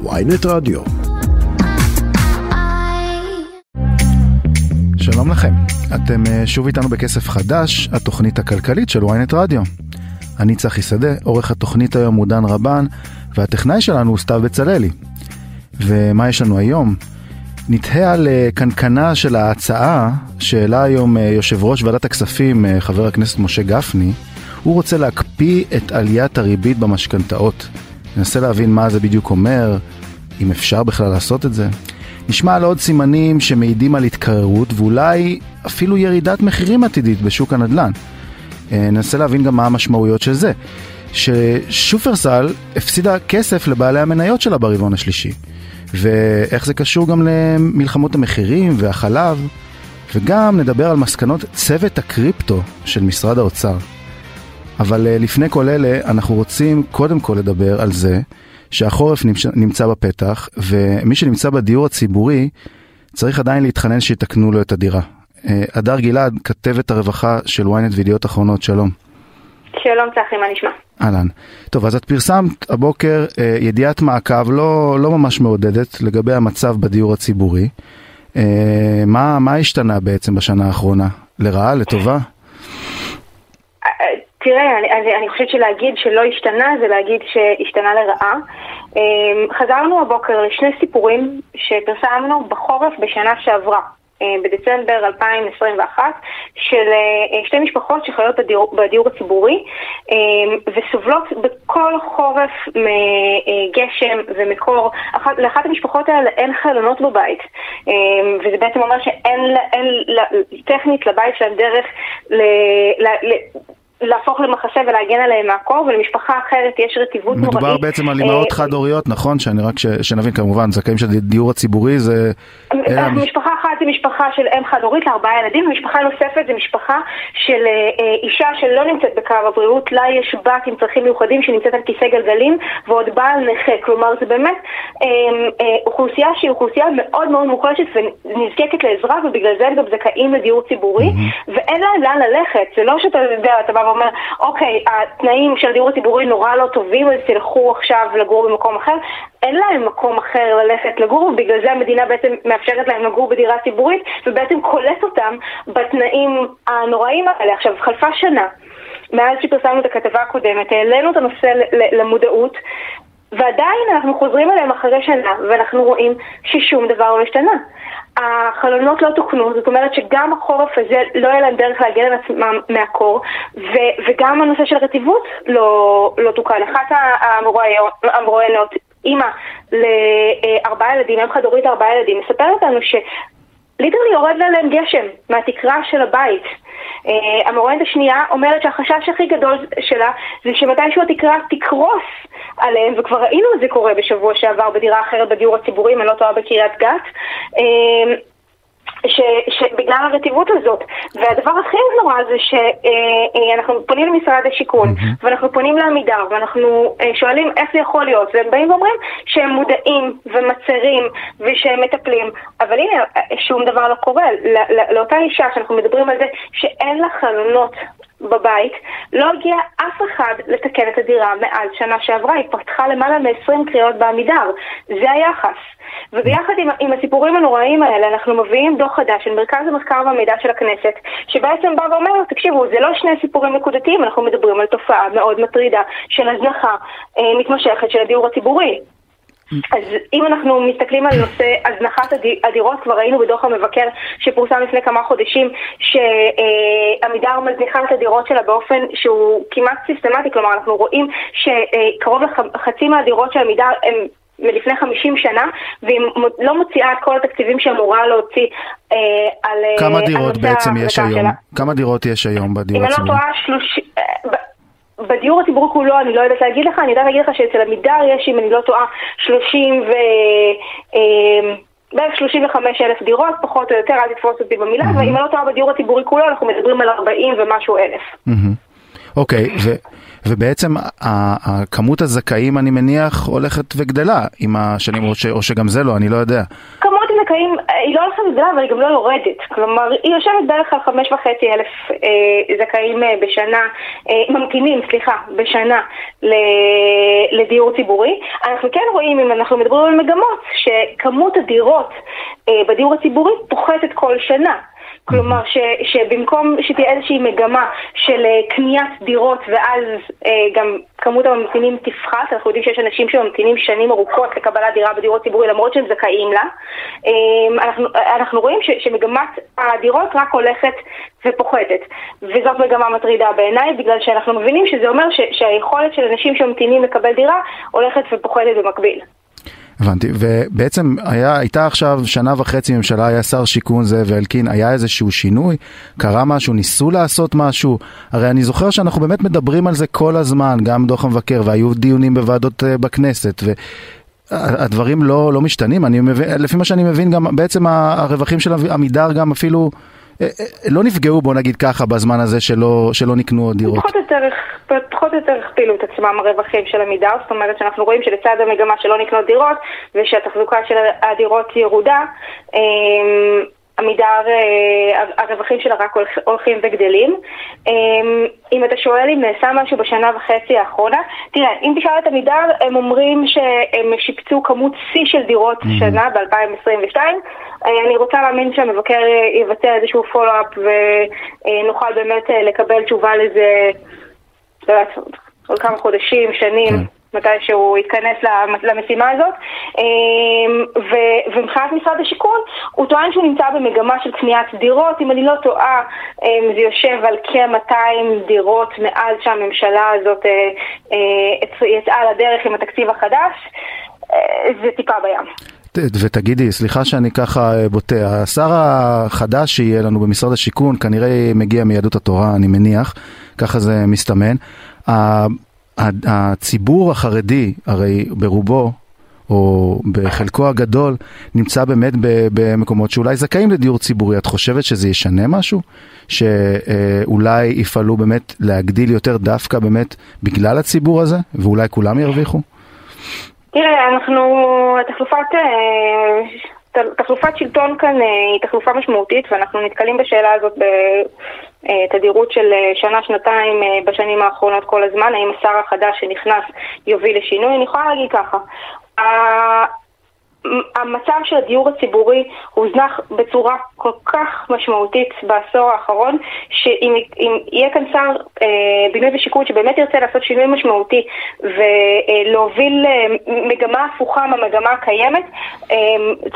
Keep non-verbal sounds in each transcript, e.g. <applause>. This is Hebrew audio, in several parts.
ויינט רדיו. שלום לכם, אתם אה, שוב איתנו בכסף חדש, התוכנית הכלכלית של ויינט רדיו. אני צחי שדה, עורך התוכנית היום הוא דן רבן, והטכנאי שלנו הוא סתיו בצללי. ומה יש לנו היום? נתהה על אה, קנקנה של ההצעה שהעלה היום אה, יושב ראש ועדת הכספים, חבר הכנסת משה גפני. הוא רוצה להקפיא את עליית הריבית במשכנתאות. ננסה להבין מה זה בדיוק אומר, אם אפשר בכלל לעשות את זה. נשמע על עוד סימנים שמעידים על התקררות ואולי אפילו ירידת מחירים עתידית בשוק הנדל"ן. אה, ננסה להבין גם מה המשמעויות של זה. ששופרסל הפסידה כסף לבעלי המניות שלה ברבעון השלישי. ואיך זה קשור גם למלחמות המחירים והחלב. וגם נדבר על מסקנות צוות הקריפטו של משרד האוצר. אבל אה, לפני כל אלה, אנחנו רוצים קודם כל לדבר על זה שהחורף נמצא בפתח, ומי שנמצא בדיור הציבורי צריך עדיין להתחנן שיתקנו לו את הדירה. אה, הדר גלעד, כתבת הרווחה של ynet וידיעות אחרונות, שלום. שלום צחי, מה נשמע? אהלן. טוב, אז את פרסמת הבוקר אה, ידיעת מעקב לא, לא ממש מעודדת לגבי המצב בדיור הציבורי. אה, מה, מה השתנה בעצם בשנה האחרונה? לרעה? לטובה? תראה, אני, אני, אני חושבת שלהגיד שלא השתנה זה להגיד שהשתנה לרעה. אמ, חזרנו הבוקר לשני סיפורים שפרסמנו בחורף בשנה שעברה. אה, בדצמבר 2021 של אה, שתי משפחות שחיות בדיור, בדיור הציבורי אמ, וסובלות בכל חורף מגשם ומקור. אחת, לאחת המשפחות האלה אין חלונות בבית אמ, וזה בעצם אומר שאין אין, טכנית לבית שלהם דרך ל, ל, ל, להפוך למחסה ולהגן עליהם מהקור, ולמשפחה אחרת יש רטיבות נוראית. מדובר בעצם על אימהות אה, חד-הוריות, נכון? שאני רק שנבין כמובן, זכאים של דיור הציבורי זה... משפחה אחת זה משפחה של אם חד-הורית לארבעה ילדים, ומשפחה נוספת זה משפחה של אה, אה, אישה שלא נמצאת בקו הבריאות, לה יש בת עם צרכים מיוחדים שנמצאת על כיסא גלגלים, ועוד בעל נכה. כלומר, זה באמת אוכלוסייה שהיא אוכלוסייה מאוד מאוד מוחלשת ונזקקת לעזרה, ובגלל זה הם גם זכאים לדיור ציבורי, ואין להם לאן ללכת. זה לא שאתה יודע, אתה בא ואומר, אוקיי, התנאים של הדיור הציבורי נורא לא טובים, אז תלכו עכשיו לגור במקום אחר. אין להם מקום אחר ללכת לגור, ובגלל זה המדינה בעצם מאפשרת להם לגור בדירה ציבורית, ובעצם קולט אותם בתנאים הנוראים האלה. עכשיו, חלפה שנה. מאז שפרסמנו את הכתבה הקודמת, העלינו את הנושא למודעות, ועדיין אנחנו חוזרים אליהם אחרי שנה, ואנחנו רואים ששום דבר לא השתנה. החלונות לא תוקנו, זאת אומרת שגם החורף הזה לא יהיה להם דרך להגן על עצמם מהקור, ו- וגם הנושא של רטיבות לא, לא תוקן. אחת המרואיינות, אימא לארבעה ילדים, אם חד הורית ארבעה ילדים, מספרת לנו ש... ליטרלי יורד עליהם גשם מהתקרה של הבית. Uh, המורדת השנייה אומרת שהחשש הכי גדול שלה זה שמתישהו התקרה תקרוס עליהם, וכבר ראינו את זה קורה בשבוע שעבר בדירה אחרת בדיור הציבורי, אם אני לא טועה בקריית גת. Uh, ש, שבגלל הרטיבות הזאת. והדבר הכי נורא זה שאנחנו אה, אה, פונים למשרד השיכון, mm-hmm. ואנחנו פונים לעמידר, ואנחנו אה, שואלים איך זה יכול להיות, והם באים ואומרים שהם מודעים ומצרים ושהם מטפלים, אבל הנה, שום דבר לא קורה. לא, לא, לאותה אישה שאנחנו מדברים על זה שאין לה חלונות בבית, לא הגיע אף אחד לתקן את הדירה מאז שנה שעברה, היא פתחה למעלה מ-20 קריאות בעמידר. זה היחס. וביחד עם, עם הסיפורים הנוראים האלה אנחנו מביאים דוח חדש של מרכז המחקר והמידע של הכנסת, שבעצם בא ואומר, תקשיבו, זה לא שני סיפורים נקודתיים, אנחנו מדברים על תופעה מאוד מטרידה של הזנחה אה, מתמשכת של הדיור הציבורי. אז אם אנחנו מסתכלים על נושא הזנחת הדירות, כבר ראינו בדוח המבקר שפורסם לפני כמה חודשים שעמידר מזניחה את הדירות שלה באופן שהוא כמעט סיסטמטי, כלומר אנחנו רואים שקרוב לחצי מהדירות של עמידר הם מלפני 50 שנה, והיא לא מוציאה את כל התקציבים שהיא אמורה להוציא אה, על... כמה דירות בעצם יש היום? שלה. כמה דירות יש היום בדיור הציבורי? אם אני לא טועה, שלוש... בדיור הציבורי כולו אני לא יודעת להגיד לך, אני יודעת להגיד לך שאצל עמידר יש, אם אני לא טועה, 30 ו... אה, בערך 35 אלף דירות, פחות או יותר, אל תתפוס אותי במילה, mm-hmm. ואם אני לא טועה בדיור הציבורי כולו, אנחנו מדברים על 40 ומשהו אלף. אוקיי, ובעצם כמות הזכאים, אני מניח, הולכת וגדלה עם השנים, או, ש, או שגם זה לא, אני לא יודע. זכאים, היא לא הולכת וגדלה, אבל היא גם לא יורדת. כלומר, היא יושבת בערך על חמש וחצי אלף אה, זכאים אה, בשנה, אה, ממתינים, סליחה, בשנה לדיור ציבורי. אנחנו כן רואים, אם אנחנו מדברים על מגמות, שכמות הדירות אה, בדיור הציבורי פוחתת כל שנה. כלומר, ש, שבמקום שתהיה איזושהי מגמה של uh, קניית דירות ואז uh, גם כמות הממתינים תפחת, אנחנו יודעים שיש אנשים שממתינים שנים ארוכות לקבלת דירה בדיור הציבורי למרות שהם זכאים לה, um, אנחנו, אנחנו רואים ש, שמגמת הדירות רק הולכת ופוחתת, וזאת מגמה מטרידה בעיניי, בגלל שאנחנו מבינים שזה אומר ש, שהיכולת של אנשים שממתינים לקבל דירה הולכת ופוחתת במקביל. הבנתי, ובעצם היה, הייתה עכשיו שנה וחצי ממשלה, היה שר שיכון זאב אלקין, היה איזשהו שינוי? קרה משהו? ניסו לעשות משהו? הרי אני זוכר שאנחנו באמת מדברים על זה כל הזמן, גם דוח המבקר, והיו דיונים בוועדות uh, בכנסת, והדברים לא, לא משתנים, אני מבין, לפי מה שאני מבין גם בעצם הרווחים של עמידר גם אפילו לא נפגעו בוא נגיד ככה בזמן הזה שלא, שלא נקנו עוד דירות. פחות או יותר, פחות או יותר הכפילו את עצמם הרווחים של עמידר, זאת אומרת שאנחנו רואים שלצד המגמה שלא נקנות דירות ושהתחזוקה של הדירות ירודה, אמ, עמידר, אה, הרווחים שלה רק הולכים וגדלים. אמ, אם אתה שואל אם נעשה משהו בשנה וחצי האחרונה, תראה, אם תשאל את עמידר, הם אומרים שהם שיפצו כמות שיא של דירות mm-hmm. שנה ב-2022. אה, אני רוצה להאמין שהמבקר יבצע איזשהו פולו-אפ ונוכל באמת אה, לקבל תשובה לזה, לא יודעת, עוד כמה חודשים, שנים. כן. מתי שהוא יתכנס למשימה הזאת. אמ, ומבחינת משרד השיכון, הוא טוען שהוא נמצא במגמה של קניית דירות. אם אני לא טועה, אמ, זה יושב על כ-200 דירות מאז שהממשלה הזאת אה, אה, יצאה לדרך עם התקציב החדש. אה, זה טיפה בים. ותגידי, סליחה שאני ככה בוטה, השר החדש שיהיה לנו במשרד השיכון כנראה מגיע מיהדות התורה, אני מניח, ככה זה מסתמן. הציבור החרדי, הרי ברובו, או בחלקו הגדול, נמצא באמת במקומות שאולי זכאים לדיור ציבורי. את חושבת שזה ישנה משהו? שאולי יפעלו באמת להגדיל יותר דווקא באמת בגלל הציבור הזה, ואולי כולם ירוויחו? תראה, אנחנו, תחלופת, אה, תחלופת שלטון כאן אה, היא תחלופה משמעותית ואנחנו נתקלים בשאלה הזאת אה, תדירות של אה, שנה-שנתיים אה, בשנים האחרונות כל הזמן, האם השר החדש שנכנס יוביל לשינוי? אני יכולה להגיד ככה, המצב של הדיור הציבורי הוזנח בצורה כל כך משמעותית בעשור האחרון, שאם יהיה כאן שר אה, בינוי ושיכון שבאמת ירצה לעשות שינוי משמעותי ולהוביל אה, מגמה הפוכה מהמגמה הקיימת, אה,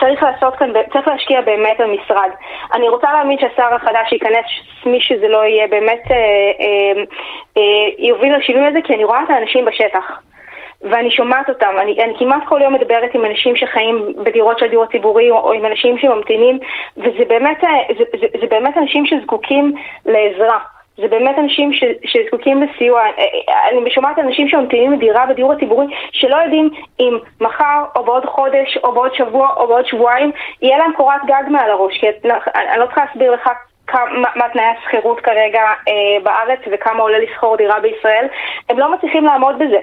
צריך לעשות כאן, צריך להשקיע באמת במשרד. אני רוצה להאמין שהשר החדש ייכנס, מי שזה לא יהיה, באמת אה, אה, אה, יוביל לשינוי הזה, כי אני רואה את האנשים בשטח. ואני שומעת אותם. אני, אני כמעט כל יום מדברת עם אנשים שחיים בדירות של דיור הציבורי או, או עם אנשים שממתינים, וזה באמת, אה, זה, זה, זה באמת אנשים שזקוקים לעזרה. זה באמת אנשים ש, שזקוקים לסיוע. אה, אה, אני שומעת אנשים שממתינים לדירה בדיור הציבורי שלא יודעים אם מחר או בעוד חודש או בעוד שבוע או בעוד שבועיים יהיה להם קורת גג מעל הראש. כי אני לא צריכה להסביר לך כמה, מה תנאי השכירות כרגע אה, בארץ וכמה עולה לשכור דירה בישראל. הם לא מצליחים לעמוד בזה.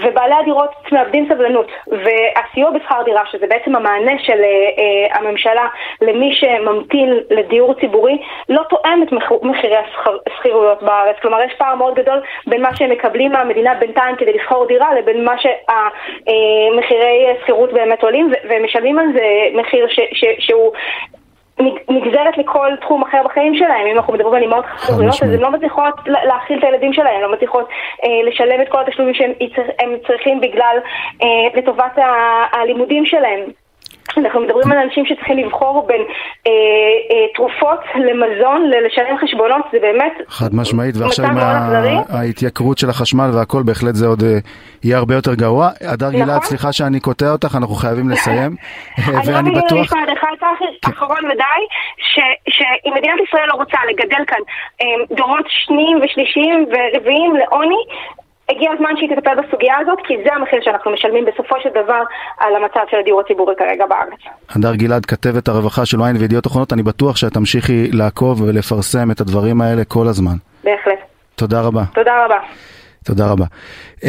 ובעלי הדירות מאבדים סבלנות, והסיוע בשכר דירה, שזה בעצם המענה של uh, הממשלה למי שממתין לדיור ציבורי, לא תואם את מחירי השכירויות בארץ. כלומר, יש פער מאוד גדול בין מה שהם מקבלים מהמדינה בינתיים כדי לשכור דירה, לבין מה שמחירי uh, השכירות באמת עולים, והם משלמים על זה מחיר ש, ש, שהוא... נגזרת לכל תחום אחר בחיים שלהם. אם אנחנו מדברים על אימהות חסרויות, אז הן לא מצליחות להאכיל את הילדים שלהם, לא מצליחות אה, לשלם את כל התשלומים שהם צריכים בגלל, אה, לטובת הלימודים שלהם. אנחנו מדברים על אנשים שצריכים לבחור בין אה, אה, תרופות למזון, לשלם חשבונות, זה באמת חד משמעית, ועכשיו עם ההתייקרות של החשמל והכל, בהחלט זה עוד אה, יהיה הרבה יותר גרוע. הדר נכון? גלעד, סליחה שאני קוטע אותך, אנחנו חייבים לסיים. <laughs> ואני בטוח... אני רק אגיד אחד כן. אחרון ודי, שאם מדינת ישראל לא רוצה לגדל כאן אה, דורות שניים ושלישיים ורביעיים לעוני, הגיע הזמן שהיא תטפל בסוגיה הזאת, כי זה המחיר שאנחנו משלמים בסופו של דבר על המצב של הדיור הציבורי כרגע בארץ. הדר גלעד, כתבת הרווחה של ויין וידיעות אחרונות, אני בטוח שאת תמשיכי לעקוב ולפרסם את הדברים האלה כל הזמן. בהחלט. תודה רבה. תודה רבה. תודה רבה. Uh,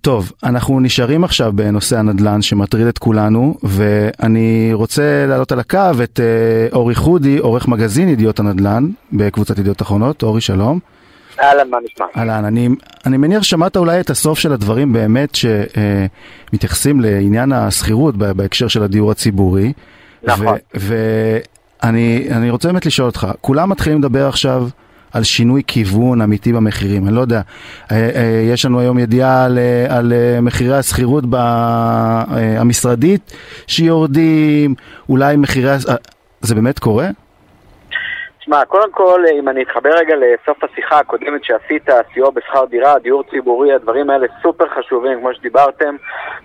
טוב, אנחנו נשארים עכשיו בנושא הנדל"ן שמטריד את כולנו, ואני רוצה להעלות על הקו את uh, אורי חודי, עורך מגזין ידיעות הנדל"ן בקבוצת ידיעות אחרונות. אורי, שלום. אהלן, מה נשמע? אהלן, אני, אני מניח שמעת אולי את הסוף של הדברים באמת שמתייחסים uh, לעניין השכירות בהקשר של הדיור הציבורי. נכון. ואני רוצה באמת לשאול אותך, כולם מתחילים לדבר עכשיו על שינוי כיוון אמיתי במחירים. אני לא יודע, אה, אה, יש לנו היום ידיעה על, אה, על מחירי השכירות המשרדית שיורדים, אולי מחירי... זה באמת קורה? תשמע, קודם כל, אם אני אתחבר רגע לסוף השיחה הקודמת שעשית, סיוע בשכר דירה, דיור ציבורי, הדברים האלה סופר חשובים, כמו שדיברתם.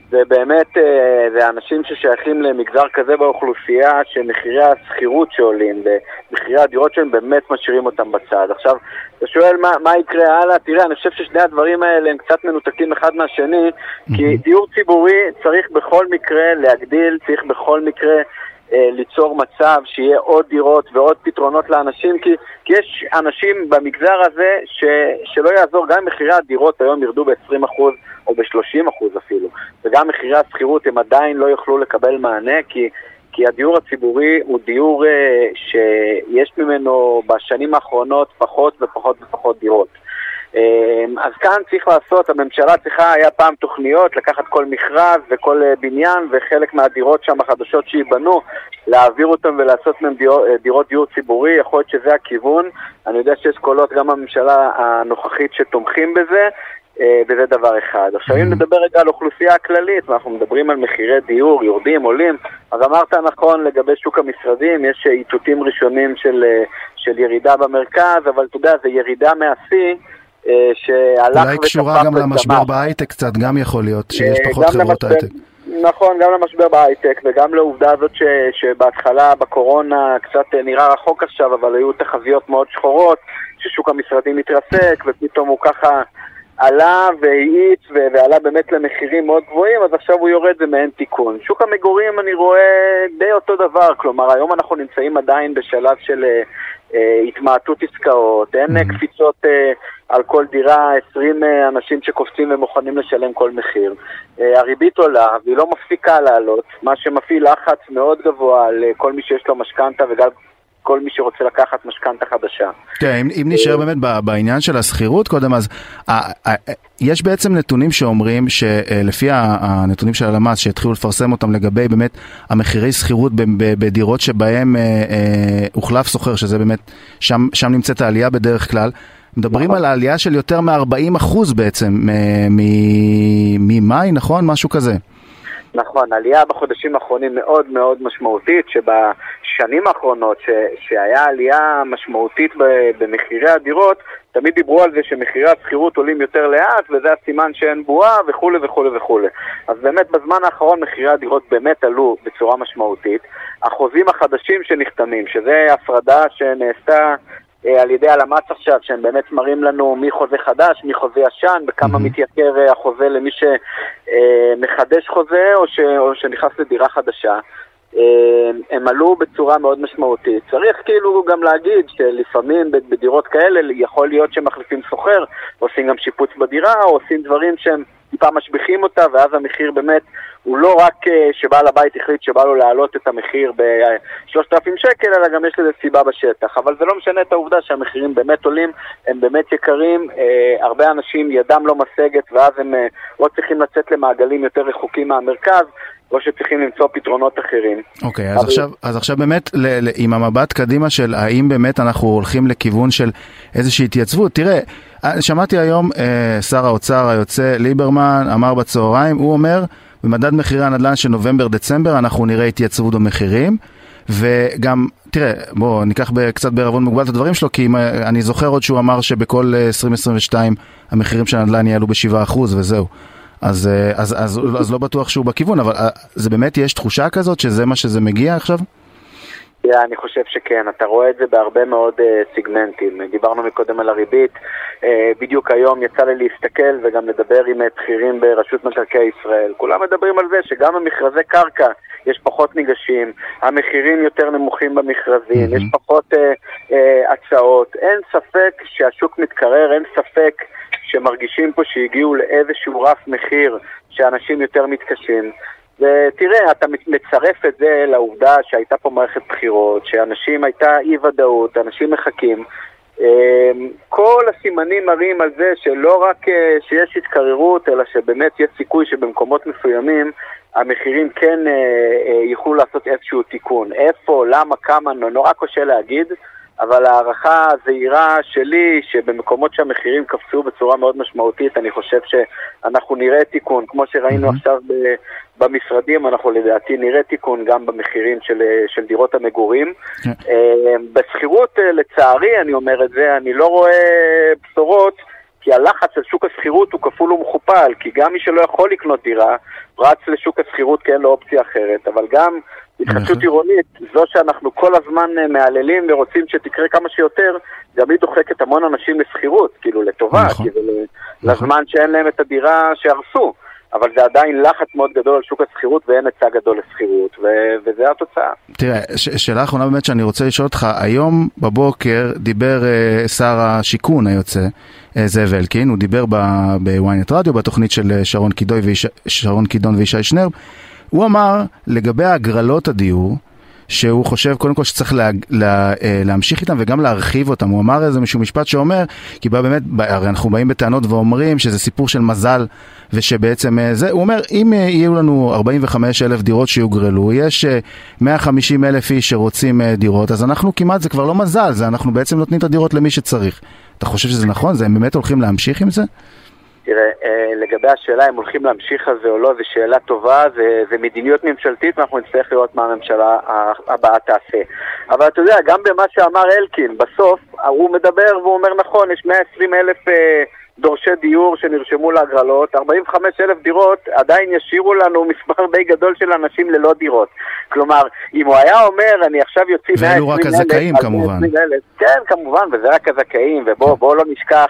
זה באמת, אה, זה אנשים ששייכים למגזר כזה באוכלוסייה, שמחירי השכירות שעולים ומחירי הדירות שלהם באמת משאירים אותם בצד. עכשיו, אתה שואל מה, מה יקרה הלאה? תראה, אני חושב ששני הדברים האלה הם קצת מנותקים אחד מהשני, כי דיור ציבורי צריך בכל מקרה להגדיל, צריך בכל מקרה... אה, ליצור מצב שיהיה עוד דירות ועוד פתרונות לאנשים, כי, כי יש אנשים במגזר הזה ש, שלא יעזור, גם אם מחירי הדירות היום ירדו ב-20% או ב-30% אפילו, וגם מחירי השכירות הם עדיין לא יוכלו לקבל מענה, כי, כי הדיור הציבורי הוא דיור uh, שיש ממנו בשנים האחרונות פחות ופחות ופחות דירות. אמ, אז כאן צריך לעשות, הממשלה צריכה, היה פעם תוכניות, לקחת כל מכרז וכל אה, בניין וחלק מהדירות שם החדשות שייבנו, להעביר אותם ולעשות דירות, אה, דירות דיור ציבורי, יכול להיות שזה הכיוון. אני יודע שיש קולות גם בממשלה הנוכחית שתומכים בזה, אה, וזה דבר אחד. עכשיו אם נדבר רגע על אוכלוסייה הכללית, ואנחנו מדברים על מחירי דיור, יורדים, עולים, אז אמרת נכון לגבי שוק המשרדים, יש איתותים ראשונים של, של ירידה במרכז, אבל אתה יודע, זה ירידה מהשיא. אה, שהלך אולי קשורה גם למשבר בהייטק קצת, גם יכול להיות שיש אה, פחות חברות הייטק. נכון, גם למשבר בהייטק וגם לעובדה הזאת ש, שבהתחלה בקורונה קצת נראה רחוק עכשיו, אבל היו תחזיות מאוד שחורות, ששוק המשרדים מתרסק ופתאום הוא ככה עלה והאיץ ועלה באמת למחירים מאוד גבוהים, אז עכשיו הוא יורד, זה מעין תיקון. שוק המגורים אני רואה די אותו דבר, כלומר היום אנחנו נמצאים עדיין בשלב של אה, אה, התמעטות עסקאות, אין mm-hmm. קפיצות אה, על כל דירה, 20 אה, אנשים שקופצים ומוכנים לשלם כל מחיר. אה, הריבית עולה והיא לא מפסיקה לעלות, מה שמפעיל לחץ מאוד גבוה על אה, כל מי שיש לו משכנתה וגם כל מי שרוצה לקחת משכנתה חדשה. כן, אם, אם נשאר באמת בעניין של השכירות קודם, אז יש בעצם נתונים שאומרים שלפי הנתונים של הלמ"ס שהתחילו לפרסם אותם לגבי באמת המחירי שכירות בדירות שבהם אה, אה, הוחלף סוחר, שזה באמת, שם, שם נמצאת העלייה בדרך כלל. מדברים נכון. על העלייה של יותר מ-40 אחוז בעצם ממאי, נכון? משהו כזה. נכון, עלייה בחודשים האחרונים מאוד מאוד משמעותית, שבשנים האחרונות, ש, שהיה עלייה משמעותית במחירי הדירות, תמיד דיברו על זה שמחירי השכירות עולים יותר לאט, וזה הסימן שאין בועה וכולי וכולי וכולי. אז באמת בזמן האחרון מחירי הדירות באמת עלו בצורה משמעותית. החוזים החדשים שנחתמים, שזה הפרדה שנעשתה על ידי הלמ"ס עכשיו, שהם באמת מראים לנו מי חוזה חדש, מי חוזה ישן, בכמה mm-hmm. מתייקר אה, החוזה למי שמחדש חוזה או, ש, או שנכנס לדירה חדשה. אה, הם עלו בצורה מאוד משמעותית. צריך כאילו גם להגיד שלפעמים בדירות כאלה יכול להיות שמחליפים סוחר, עושים גם שיפוץ בדירה, או עושים דברים שהם טיפה משביחים אותה, ואז המחיר באמת הוא לא רק אה, שבעל הבית החליט שבא לו להעלות את המחיר ב-3,000 שקל, אלא גם יש לזה סיבה בשטח. אבל זה לא משנה את העובדה שהמחירים באמת עולים, הם באמת יקרים, אה, הרבה אנשים ידם לא משגת, ואז הם אה, או צריכים לצאת למעגלים יותר רחוקים מהמרכז, או שצריכים למצוא פתרונות אחרים. אוקיי, okay, אז, עכשיו, אז עכשיו באמת, ל, ל, עם המבט קדימה של האם באמת אנחנו הולכים לכיוון של איזושהי התייצבות, תראה, אה, שמעתי היום אה, שר האוצר היוצא ליברמן אמר בצהריים, הוא אומר, במדד מחירי הנדל"ן של נובמבר-דצמבר אנחנו נראה התייצבות במחירים. וגם, תראה, בואו ניקח קצת בערבון מוגבל את הדברים שלו, כי אה, אני זוכר עוד שהוא אמר שבכל 2022 אה, המחירים של הנדל"ן יעלו ב-7% וזהו. אז, אז, אז, אז לא בטוח שהוא בכיוון, אבל זה באמת, יש תחושה כזאת שזה מה שזה מגיע עכשיו? Yeah, אני חושב שכן, אתה רואה את זה בהרבה מאוד uh, סיגמנטים. דיברנו מקודם על הריבית, uh, בדיוק היום יצא לי להסתכל וגם לדבר עם uh, בכירים ברשות מקרקעי ישראל. כולם מדברים על זה שגם במכרזי קרקע יש פחות ניגשים, המחירים יותר נמוכים במכרזים, mm-hmm. יש פחות uh, uh, הצעות. אין ספק שהשוק מתקרר, אין ספק שמרגישים פה שהגיעו לאיזשהו רף מחיר שאנשים יותר מתקשים. ותראה, אתה מצרף את זה לעובדה שהייתה פה מערכת בחירות, שאנשים הייתה אי ודאות, אנשים מחכים. אמ, כל הסימנים מראים על זה שלא רק אה, שיש התקררות, אלא שבאמת יש סיכוי שבמקומות מסוימים המחירים כן אה, אה, יוכלו לעשות איזשהו תיקון. איפה, למה, כמה, נורא קשה להגיד. אבל ההערכה הזהירה שלי, שבמקומות שהמחירים קפצו בצורה מאוד משמעותית, אני חושב שאנחנו נראה תיקון. כמו שראינו mm-hmm. עכשיו במשרדים, אנחנו לדעתי נראה תיקון גם במחירים של, של דירות המגורים. Yeah. כן. אה, בשכירות, אה, לצערי, אני אומר את זה, אני לא רואה בשורות. כי הלחץ על שוק השכירות הוא כפול ומכופל, כי גם מי שלא יכול לקנות דירה, רץ לשוק השכירות כי אין לו אופציה אחרת, אבל גם התחדשות עירונית, זו שאנחנו כל הזמן אה, מהללים ורוצים שתקרה כמה שיותר, גם היא דוחקת המון אנשים לשכירות, כאילו לטובה, נכון. כאילו נכון. לזמן שאין להם את הדירה שהרסו. אבל זה עדיין לחץ מאוד גדול על שוק השכירות ואין היצע גדול לשכירות, ו- וזה התוצאה. תראה, ש- שאלה אחרונה באמת שאני רוצה לשאול אותך, היום בבוקר דיבר uh, שר השיכון היוצא, uh, זאב אלקין, הוא דיבר בוויינט רדיו, בתוכנית של ויש, שרון קידון וישי שנרב, הוא אמר לגבי הגרלות הדיור, שהוא חושב קודם כל שצריך לה, לה, אה, להמשיך איתם וגם להרחיב אותם. הוא אמר איזה משהו משפט שאומר, כי בא באמת, הרי אנחנו באים בטענות ואומרים שזה סיפור של מזל ושבעצם אה, זה, הוא אומר, אם אה, יהיו לנו 45 אלף דירות שיוגרלו, יש 150 אלף איש שרוצים דירות, אז אנחנו כמעט, זה כבר לא מזל, זה אנחנו בעצם נותנים את הדירות למי שצריך. אתה חושב שזה נכון? זה הם באמת הולכים להמשיך עם זה? תראה, אה, לגבי השאלה אם הולכים להמשיך על זה או לא, זו שאלה טובה, זה, זה מדיניות ממשלתית ואנחנו נצטרך לראות מה הממשלה הבאה תעשה. אבל אתה יודע, גם במה שאמר אלקין, בסוף הוא מדבר והוא אומר נכון, יש 120 אלף אה, דורשי דיור שנרשמו להגרלות, 45 אלף דירות עדיין ישאירו לנו מספר די גדול של אנשים ללא דירות. כלומר, אם הוא היה אומר, אני עכשיו יוציא 120 אלף... ואלו רק הזכאים כמובן. כן, כמובן, וזה רק הזכאים, ובואו כן. לא נשכח.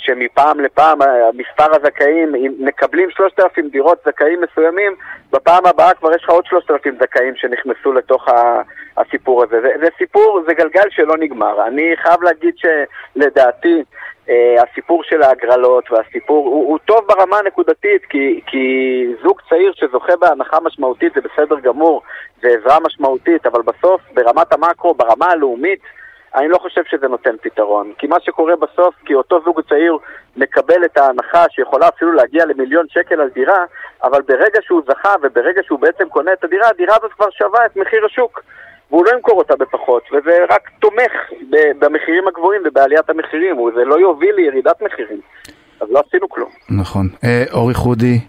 שמפעם לפעם מספר הזכאים, אם מקבלים 3,000 דירות זכאים מסוימים, בפעם הבאה כבר יש לך עוד 3,000 זכאים שנכנסו לתוך הסיפור הזה. זה, זה סיפור, זה גלגל שלא נגמר. אני חייב להגיד שלדעתי אה, הסיפור של ההגרלות והסיפור הוא, הוא טוב ברמה הנקודתית כי, כי זוג צעיר שזוכה בהנחה משמעותית זה בסדר גמור, זה עזרה משמעותית, אבל בסוף ברמת המקרו, ברמה הלאומית, אני לא חושב שזה נותן פתרון. כי מה שקורה בסוף, כי אותו זוג צעיר מקבל את ההנחה שיכולה אפילו להגיע למיליון שקל על דירה, אבל ברגע שהוא זכה וברגע שהוא בעצם קונה את הדירה, הדירה הזאת כבר שווה את מחיר השוק. והוא לא ימכור אותה בפחות, וזה רק תומך במחירים הגבוהים ובעליית המחירים, זה לא יוביל לירידת מחירים. אז לא עשינו כלום. נכון. אה, אורי חודי,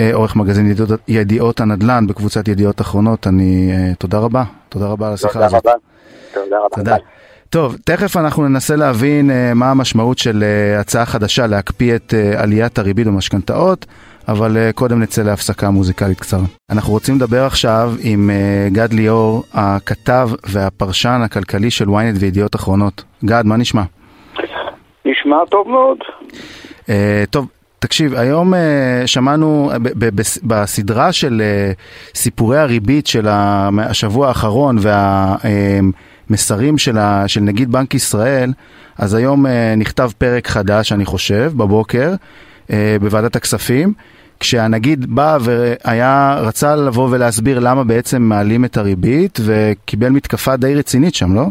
אה, עורך מגזין ידיעות, ידיעות הנדל"ן בקבוצת ידיעות אחרונות, אני... אה, תודה רבה. תודה רבה על השיחה הזאת. תודה רבה. תודה רבה. תודה. טוב, תכף אנחנו ננסה להבין uh, מה המשמעות של uh, הצעה חדשה להקפיא את uh, עליית הריבית במשכנתאות, אבל uh, קודם נצא להפסקה מוזיקלית קצרה. אנחנו רוצים לדבר עכשיו עם uh, גד ליאור, הכתב והפרשן הכלכלי של ynet וידיעות אחרונות. גד, מה נשמע? נשמע טוב מאוד. Uh, טוב, תקשיב, היום uh, שמענו בסדרה של uh, סיפורי הריבית של השבוע האחרון וה... Uh, המסרים של, ה, של נגיד בנק ישראל, אז היום אה, נכתב פרק חדש, אני חושב, בבוקר, אה, בוועדת הכספים, כשהנגיד בא והיה, רצה לבוא ולהסביר למה בעצם מעלים את הריבית, וקיבל מתקפה די רצינית שם, לא?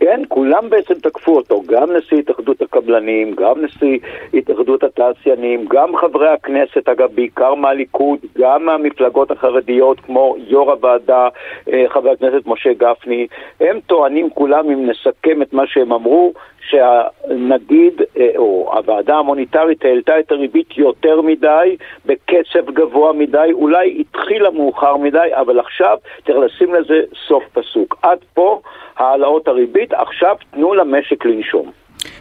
כן, כולם בעצם תקפו אותו, גם נשיא התאחדות הקבלנים, גם נשיא התאחדות התעשיינים, גם חברי הכנסת, אגב, בעיקר מהליכוד, גם מהמפלגות החרדיות, כמו יו"ר הוועדה, אה, חבר הכנסת משה גפני, הם טוענים כולם, אם נסכם את מה שהם אמרו, שהנגיד, אה, או הוועדה המוניטרית העלתה את הריבית יותר מדי, בקצב גבוה מדי, אולי התחילה מאוחר מדי, אבל עכשיו צריך לשים לזה סוף פסוק. עד פה העלאות הריבית, עכשיו תנו למשק לנשום.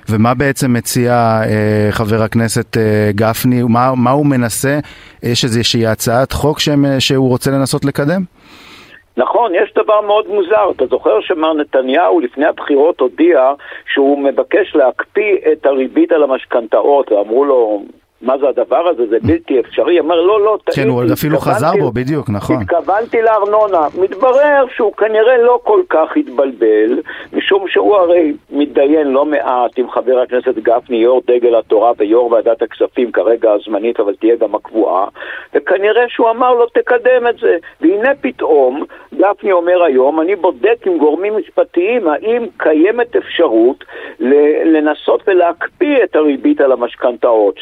ומה בעצם מציע אה, חבר הכנסת אה, גפני? מה, מה הוא מנסה? יש איזושהי הצעת חוק שהם, אה, שהוא רוצה לנסות לקדם? נכון, יש דבר מאוד מוזר. אתה זוכר שמר נתניהו לפני הבחירות הודיע שהוא מבקש להקפיא את הריבית על המשכנתאות, ואמרו לו, מה זה הדבר הזה, זה בלתי אפשרי, אומר לא, לא, טעיתי. כן, הוא אפילו חזר בו, בדיוק, נכון. התכוונתי לארנונה. מתברר שהוא כנראה לא כל כך התבלבל, משום שהוא הרי מתדיין לא מעט עם חבר הכנסת גפני, יו"ר דגל התורה ויו"ר ועדת הכספים, כרגע הזמנית, אבל תהיה גם הקבועה, וכנראה שהוא אמר לו, תקדם את זה. והנה פתאום, גפני אומר היום, אני בודק עם גורמים משפטיים האם קיימת אפשרות לנסות ולהקפיא את הריבית על המשכנתאות.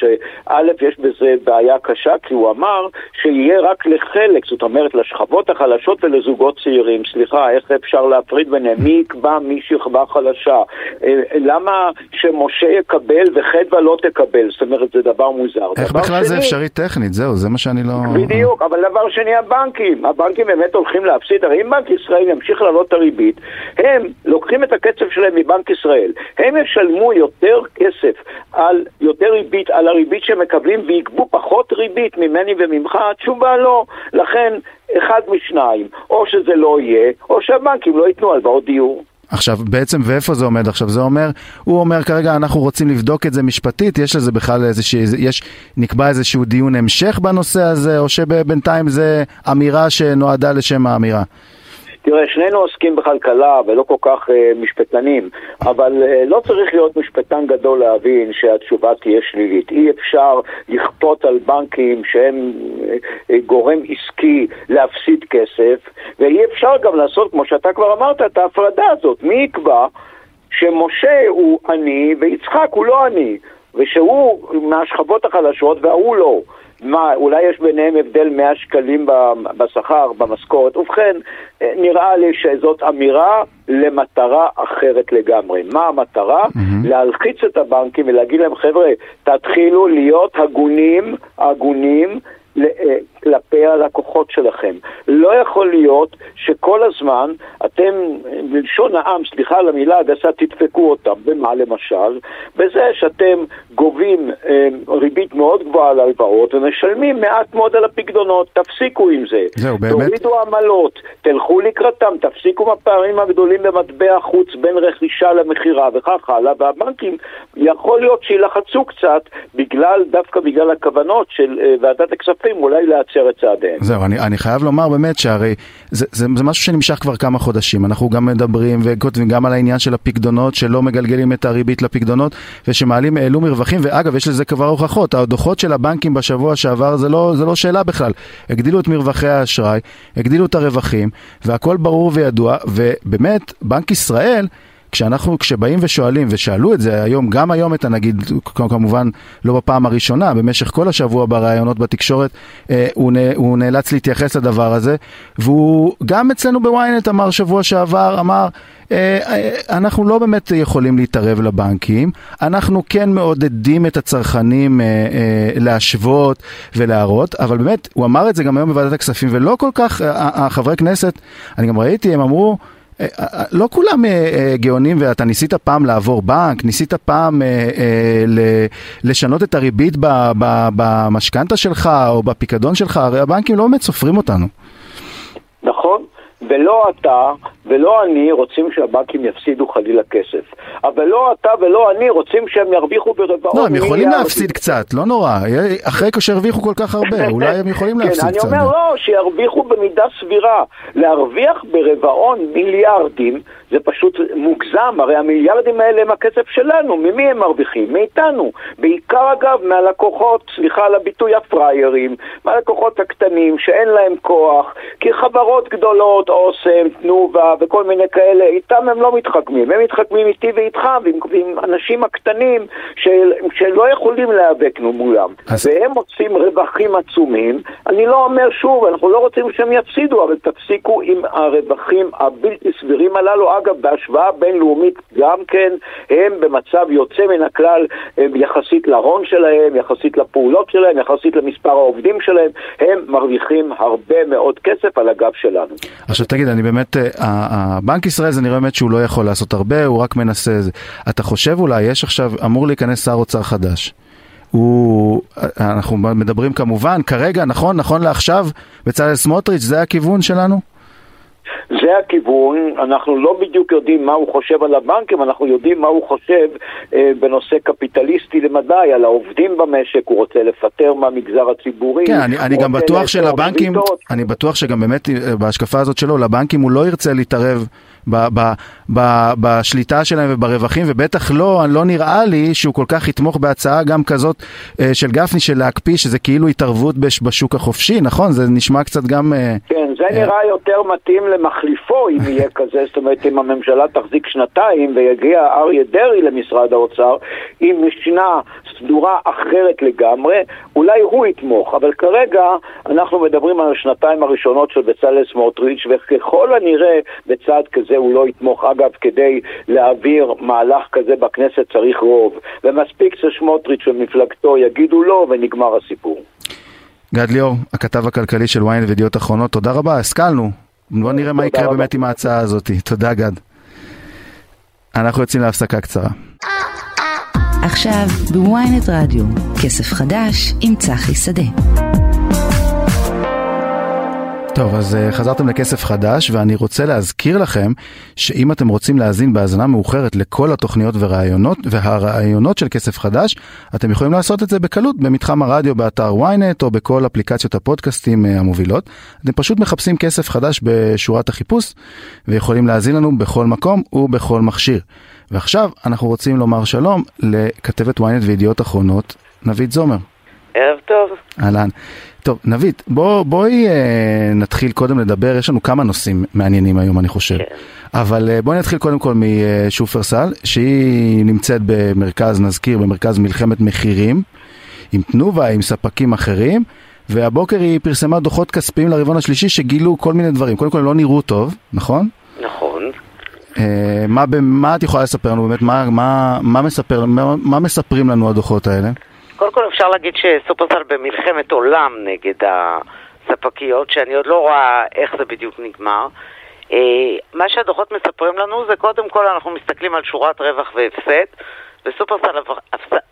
א', יש בזה בעיה קשה, כי הוא אמר שיהיה רק לחלק, זאת אומרת לשכבות החלשות ולזוגות צעירים. סליחה, איך אפשר להפריד ביניהם? מי יקבע מי שכבה חלשה? אה, למה שמשה יקבל וחדווה לא תקבל? זאת אומרת, זה דבר מוזר. איך דבר בכלל שני, זה אפשרי טכנית? זהו, זה מה שאני לא... בדיוק, אבל דבר שני, הבנקים. הבנקים באמת הולכים להפסיד. הרי אם בנק ישראל ימשיך לעלות את הריבית, הם לוקחים את הקצב שלהם מבנק ישראל. הם ישלמו יותר כסף על, יותר ריבית על הריבית שמקבלים ויגבו פחות ריבית ממני וממך? התשובה לא. לכן, אחד משניים, או שזה לא יהיה, או שהבנקים לא ייתנו הלוואות דיור. עכשיו בעצם ואיפה זה עומד עכשיו זה אומר הוא אומר כרגע אנחנו רוצים לבדוק את זה משפטית יש לזה בכלל איזושהי יש נקבע איזשהו דיון המשך בנושא הזה או שבינתיים זה אמירה שנועדה לשם האמירה. תראה, שנינו עוסקים בכלכלה ולא כל כך uh, משפטנים, אבל uh, לא צריך להיות משפטן גדול להבין שהתשובה תהיה שלילית. אי אפשר לכפות על בנקים שהם uh, גורם עסקי להפסיד כסף, ואי אפשר גם לעשות, כמו שאתה כבר אמרת, את ההפרדה הזאת. מי יקבע שמשה הוא עני ויצחק הוא לא עני, ושהוא מהשכבות החלשות וההוא לא? מה, אולי יש ביניהם הבדל 100 שקלים בשכר, במשכורת? ובכן, אה, נראה לי שזאת אמירה למטרה אחרת לגמרי. מה המטרה? Mm-hmm. להלחיץ את הבנקים ולהגיד להם, חבר'ה, תתחילו להיות הגונים, הגונים, אה, כלפי הלקוחות שלכם. לא יכול להיות שכל הזמן אתם, בלשון העם, סליחה על המילה הגסה, תדפקו אותם. במה למשל? בזה שאתם גובים אה, ריבית מאוד גבוהה על הלוואות ומשלמים מעט מאוד על הפקדונות. תפסיקו עם זה. זהו, באמת. תורידו עמלות, תלכו לקראתם, תפסיקו מהפערים הגדולים במטבע חוץ בין רכישה למכירה וכך הלאה, והבנקים יכול להיות שילחצו קצת בגלל, דווקא בגלל הכוונות של אה, ועדת הכספים, אולי להצ... להצר את צעדיהם. זהו, אני, אני חייב לומר באמת שהרי זה, זה, זה משהו שנמשך כבר כמה חודשים. אנחנו גם מדברים וכותבים גם על העניין של הפקדונות, שלא מגלגלים את הריבית לפקדונות, ושמעלים, העלו מרווחים, ואגב, יש לזה כבר הוכחות. הדוחות של הבנקים בשבוע שעבר זה לא, זה לא שאלה בכלל. הגדילו את מרווחי האשראי, הגדילו את הרווחים, והכל ברור וידוע, ובאמת, בנק ישראל... כשאנחנו, כשבאים ושואלים, ושאלו את זה היום, גם היום את הנגיד, כמובן לא בפעם הראשונה, במשך כל השבוע בראיונות בתקשורת, אה, הוא, נאלץ להתייחס לדבר הזה, והוא גם אצלנו בוויינט אמר שבוע שעבר, אמר, אה, אה, אנחנו לא באמת יכולים להתערב לבנקים, אנחנו כן מעודדים את הצרכנים להשוות ולהראות, אבל באמת, הוא אמר את זה גם היום בוועדת הכספים, ולא כל כך, החברי כנסת, אני גם ראיתי, הם אמרו, לא כולם גאונים ואתה ניסית פעם לעבור בנק, ניסית פעם לשנות את הריבית במשכנתה שלך או בפיקדון שלך, הרי הבנקים לא באמת סופרים אותנו. נכון, ולא אתה ולא אני רוצים שהבנקים יפסידו חלילה כסף. אבל לא אתה ולא אני רוצים שהם ירוויחו ברבעון. לא, הם יכולים להפסיד קצת, לא נורא. אחרי שהרוויחו כל כך הרבה, <laughs> אולי הם יכולים כן, להפסיד קצת. אני אומר לא, שירוויחו במידה סבירה. להרוויח ברבעון מיליארדים זה פשוט מוגזם, הרי המיליארדים האלה הם הכסף שלנו, ממי הם מרוויחים? מאיתנו. בעיקר אגב מהלקוחות, סליחה על הביטוי הפראיירים, מהלקוחות הקטנים שאין להם כוח, כי חברות גדולות, אוסם, תנובה וכל מיני כאלה, איתם הם לא מתחכמים, הם מתחכמים איתי ואיתך ועם, ועם אנשים הקטנים של, שלא יכולים להיאבק מולם, אז... והם מוצאים רווחים עצומים. אני לא אומר שוב, אנחנו לא רוצים שהם יפסידו, אבל תפסיקו עם הרווחים הבלתי סבירים הללו. אגב, בהשוואה בינלאומית גם כן, הם במצב יוצא מן הכלל יחסית להון שלהם, יחסית לפעולות שלהם, יחסית למספר העובדים שלהם, הם מרוויחים הרבה מאוד כסף על הגב שלנו. עכשיו תגיד, אני באמת, אה, בנק ישראל זה נראה באמת שהוא לא יכול לעשות הרבה, הוא רק מנסה... אתה חושב אולי, יש עכשיו, אמור להיכנס שר אוצר חדש. הוא, אנחנו מדברים כמובן, כרגע, נכון, נכון לעכשיו, בצלאל סמוטריץ', זה הכיוון שלנו? זה הכיוון, אנחנו לא בדיוק יודעים מה הוא חושב על הבנקים, אנחנו יודעים מה הוא חושב אה, בנושא קפיטליסטי למדי, על העובדים במשק, הוא רוצה לפטר מהמגזר הציבורי. כן, אני, אני גם בטוח שלבנקים, אני בטוח שגם באמת אה, בהשקפה הזאת שלו, לבנקים הוא לא ירצה להתערב ב, ב, ב, בשליטה שלהם וברווחים, ובטח לא, לא נראה לי שהוא כל כך יתמוך בהצעה גם כזאת אה, של גפני, של להקפיא, שזה כאילו התערבות בש, בשוק החופשי, נכון? זה נשמע קצת גם... אה, כן, זה אה... נראה יותר מתאים למחליפו, אם <laughs> יהיה כזה, זאת אומרת, אם הממשלה תחזיק שנתיים ויגיע אריה דרעי למשרד האוצר, עם משנה סדורה אחרת לגמרי, אולי הוא יתמוך, אבל כרגע אנחנו מדברים על השנתיים הראשונות של בצלאל סמוטריץ', וככל הנראה בצעד כזה הוא לא יתמוך. אגב, כדי להעביר מהלך כזה בכנסת צריך רוב, ומספיק שסמוטריץ' ומפלגתו יגידו לא ונגמר הסיפור. גד ליאור, הכתב הכלכלי של ynet וידיעות אחרונות, תודה רבה, השכלנו. בוא נראה מה יקרה באמת עם ההצעה הזאת. תודה גד. אנחנו יוצאים להפסקה קצרה. עכשיו בוויינט רדיו, כסף חדש עם צחי שדה. טוב, אז uh, חזרתם לכסף חדש, ואני רוצה להזכיר לכם שאם אתם רוצים להאזין בהאזנה מאוחרת לכל התוכניות והרעיונות, והרעיונות של כסף חדש, אתם יכולים לעשות את זה בקלות במתחם הרדיו באתר ynet או בכל אפליקציות הפודקאסטים uh, המובילות. אתם פשוט מחפשים כסף חדש בשורת החיפוש, ויכולים להאזין לנו בכל מקום ובכל מכשיר. ועכשיו אנחנו רוצים לומר שלום לכתבת ynet וידיעות אחרונות, נבית זומר. ערב טוב. אהלן. טוב, נבית, בוא, בואי אה, נתחיל קודם לדבר, יש לנו כמה נושאים מעניינים היום אני חושב, כן. אבל אה, בואי נתחיל קודם כל משופרסל, שהיא נמצאת במרכז, נזכיר, במרכז מלחמת מחירים, עם תנובה, עם ספקים אחרים, והבוקר היא פרסמה דוחות כספיים לרבעון השלישי שגילו כל מיני דברים, קודם כל הם לא נראו טוב, נכון? נכון. אה, מה, מה את יכולה לספר לנו באמת, מה, מה, מה, מספר, מה, מה מספרים לנו הדוחות האלה? קודם כל אפשר להגיד שסופרסל במלחמת עולם נגד הספקיות, שאני עוד לא רואה איך זה בדיוק נגמר. אה, מה שהדוחות מספרים לנו זה קודם כל אנחנו מסתכלים על שורת רווח והפסד, וסופרסל עבר,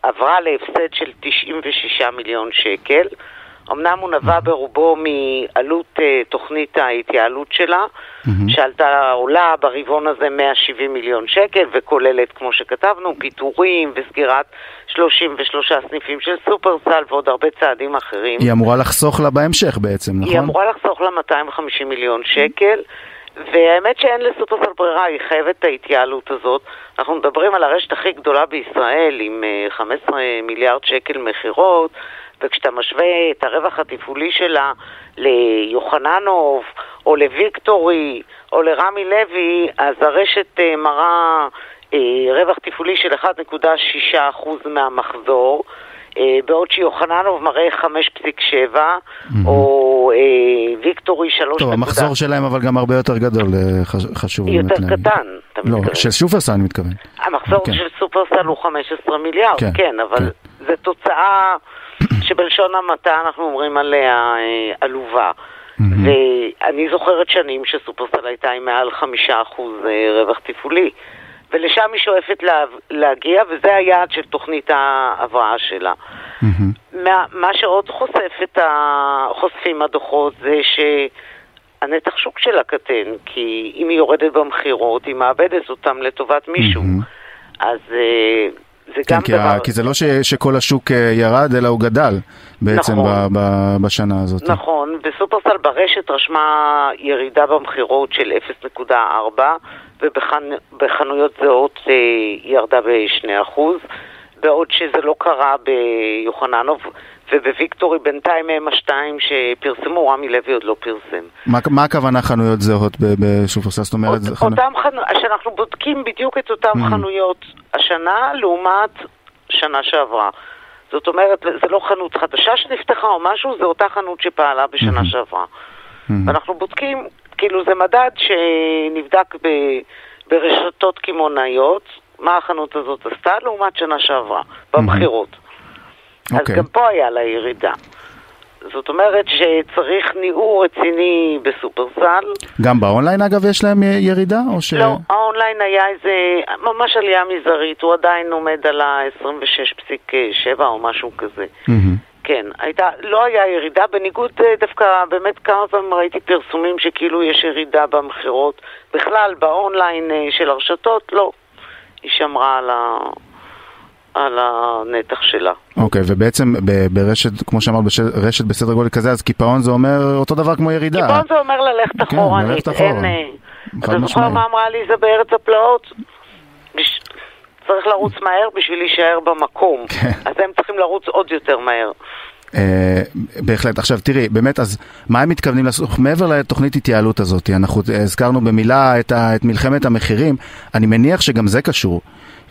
עברה להפסד של 96 מיליון שקל. אמנם הוא נבע ברובו מעלות uh, תוכנית ההתייעלות שלה, mm-hmm. שעלתה עולה ברבעון הזה 170 מיליון שקל, וכוללת, כמו שכתבנו, פיטורים וסגירת 33 סניפים של סופרסל ועוד הרבה צעדים אחרים. היא אמורה לחסוך לה בהמשך בעצם, נכון? היא אמורה לחסוך לה 250 מיליון שקל. והאמת שאין לסופרסל ברירה, היא חייבת את ההתייעלות הזאת. אנחנו מדברים על הרשת הכי גדולה בישראל עם 15 אה, מיליארד שקל מכירות, וכשאתה משווה את הרווח התפעולי שלה ליוחננוב או לוויקטורי או לרמי לוי, אז הרשת אה, מראה אה, רווח תפעולי של 1.6% מהמחזור. אה, בעוד שיוחננוב מראה 5.7 או ויקטורי 3. טוב, המחזור שלהם אבל גם הרבה יותר גדול, חשוב באמת. יותר קטן, אתה לא, מתכוון. של שופרסל אני מתכוון. המחזור כן. של סופרסל הוא 15 מיליארד, כן, כן אבל כן. זה תוצאה שבלשון המעטה אנחנו אומרים עליה אה, עלובה. ואני זוכרת שנים שסופרסל הייתה עם מעל חמישה אחוז אה, רווח תפעולי. ולשם היא שואפת לה, להגיע, וזה היעד של תוכנית ההבראה שלה. מה, מה שעוד חושף את ה... חושפים הדוחות זה שהנתח שוק שלה קטן, כי אם היא יורדת במכירות, היא מאבדת אותם לטובת מישהו. אז אה, זה כן, גם כי דבר... כי זה לא ש... שכל השוק אה, ירד, אלא הוא גדל בעצם נכון, ב... ב... בשנה הזאת. נכון, וסופרסל ברשת רשמה ירידה במכירות של 0.4, ובחנויות זהות אה, ירדה ב-2%, בעוד שזה לא קרה ביוחננוב. ובוויקטורי בינתיים הם השתיים שפרסמו, רמי לוי עוד לא פרסם. מה, מה הכוונה חנויות זהות בשופרסל? זאת אומרת, אות. אותם חנויות, שאנחנו בודקים בדיוק את אותן mm-hmm. חנויות השנה לעומת שנה שעברה. זאת אומרת, זה לא חנות חדשה שנפתחה או משהו, זה אותה חנות שפעלה בשנה mm-hmm. שעברה. Mm-hmm. ואנחנו בודקים, כאילו זה מדד שנבדק ב, ברשתות קמעונאיות, מה החנות הזאת עשתה לעומת שנה שעברה, במכירות. Mm-hmm. אז okay. אוקיי. גם פה היה לה ירידה. זאת אומרת שצריך ניעור רציני בסופרסל. גם באונליין אגב יש להם ירידה? או ש... לא, האונליין היה איזה, ממש עלייה מזערית, הוא עדיין עומד על ה-26.7 או משהו כזה. Mm-hmm. כן, הייתה, לא היה ירידה, בניגוד אה, דווקא, באמת כמה פעמים ראיתי פרסומים שכאילו יש ירידה במכירות. בכלל, באונליין אה, של הרשתות, לא. היא שמרה על, ה... על הנתח שלה. אוקיי, ובעצם ב- ברשת, כמו שאמרת, רשת בסדר גודל כזה, אז קיפאון זה אומר אותו דבר כמו ירידה. קיפאון זה אומר ללכת כן, אחורנית. ללכת אחורה. אה, אתה זוכר. מה אמרה עליזה בארץ הפלאות? בש... צריך לרוץ מהר בשביל להישאר במקום. כן. אז הם צריכים לרוץ עוד יותר מהר. אה, בהחלט. עכשיו תראי, באמת, אז מה הם מתכוונים לעשות? מעבר לתוכנית התייעלות הזאת, אנחנו הזכרנו במילה את, ה, את מלחמת המחירים, אני מניח שגם זה קשור.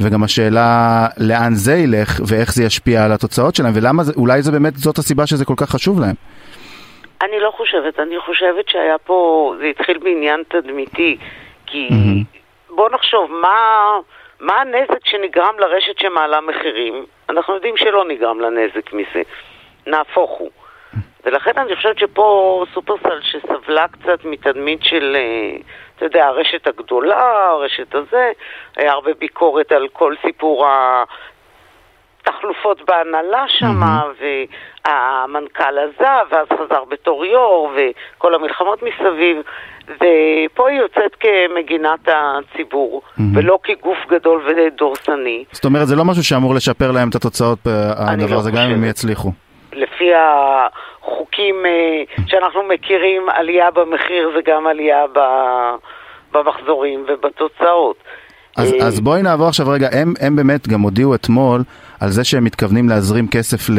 וגם השאלה לאן זה ילך ואיך זה ישפיע על התוצאות שלהם ולמה זה, אולי זה באמת זאת הסיבה שזה כל כך חשוב להם. אני לא חושבת, אני חושבת שהיה פה, זה התחיל בעניין תדמיתי, כי בוא נחשוב, מה, מה הנזק שנגרם לרשת שמעלה מחירים? אנחנו יודעים שלא נגרם לה נזק מזה, נהפוך הוא. ולכן אני חושבת שפה סופרסל שסבלה קצת מתדמית של, אה, אתה יודע, הרשת הגדולה, הרשת הזה, היה הרבה ביקורת על כל סיפור ה... תחלופות בהנהלה שמה, והמנכ"ל עזב, ואז חזר בתור יו"ר, וכל המלחמות מסביב, ופה היא יוצאת כמגינת הציבור, ולא כגוף גדול ודורסני. זאת אומרת, זה לא משהו שאמור לשפר להם את התוצאות, אה, הדבר לא הזה, גם אם הם. יצליחו. לפי החוקים אה, שאנחנו מכירים, עלייה במחיר זה גם עלייה במחזורים ובתוצאות. אז, אה, אז בואי נעבור עכשיו רגע, הם, הם באמת גם הודיעו אתמול על זה שהם מתכוונים להזרים כסף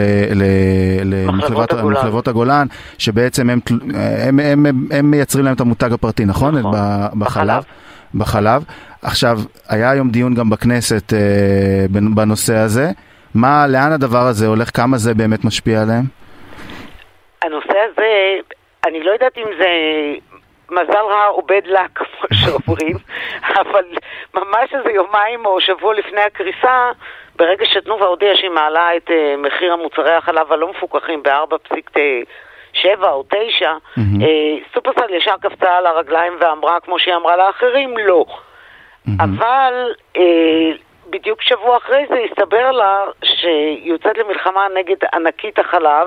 למחלבות הגולן. הגולן, שבעצם הם, תל- הם, הם, הם, הם מייצרים להם את המותג הפרטי, נכון? נכון. בחלב. בחלב. עכשיו, היה היום דיון גם בכנסת אה, בנ- בנושא הזה. מה, לאן הדבר הזה הולך? כמה זה באמת משפיע עליהם? הנושא הזה, אני לא יודעת אם זה מזל רע או bad luck, <laughs> כמו שאומרים, <laughs> אבל ממש איזה יומיים או שבוע לפני הקריסה, ברגע שתנובה הודיעה שהיא מעלה את אה, מחיר המוצרי החלב הלא מפוקחים ב-4.7 או 9, אה, סופרסל ישר קפצה על הרגליים ואמרה, כמו שהיא אמרה לאחרים, לא. אבל אה, בדיוק שבוע אחרי זה הסתבר לה שהיא יוצאת למלחמה נגד ענקית החלב,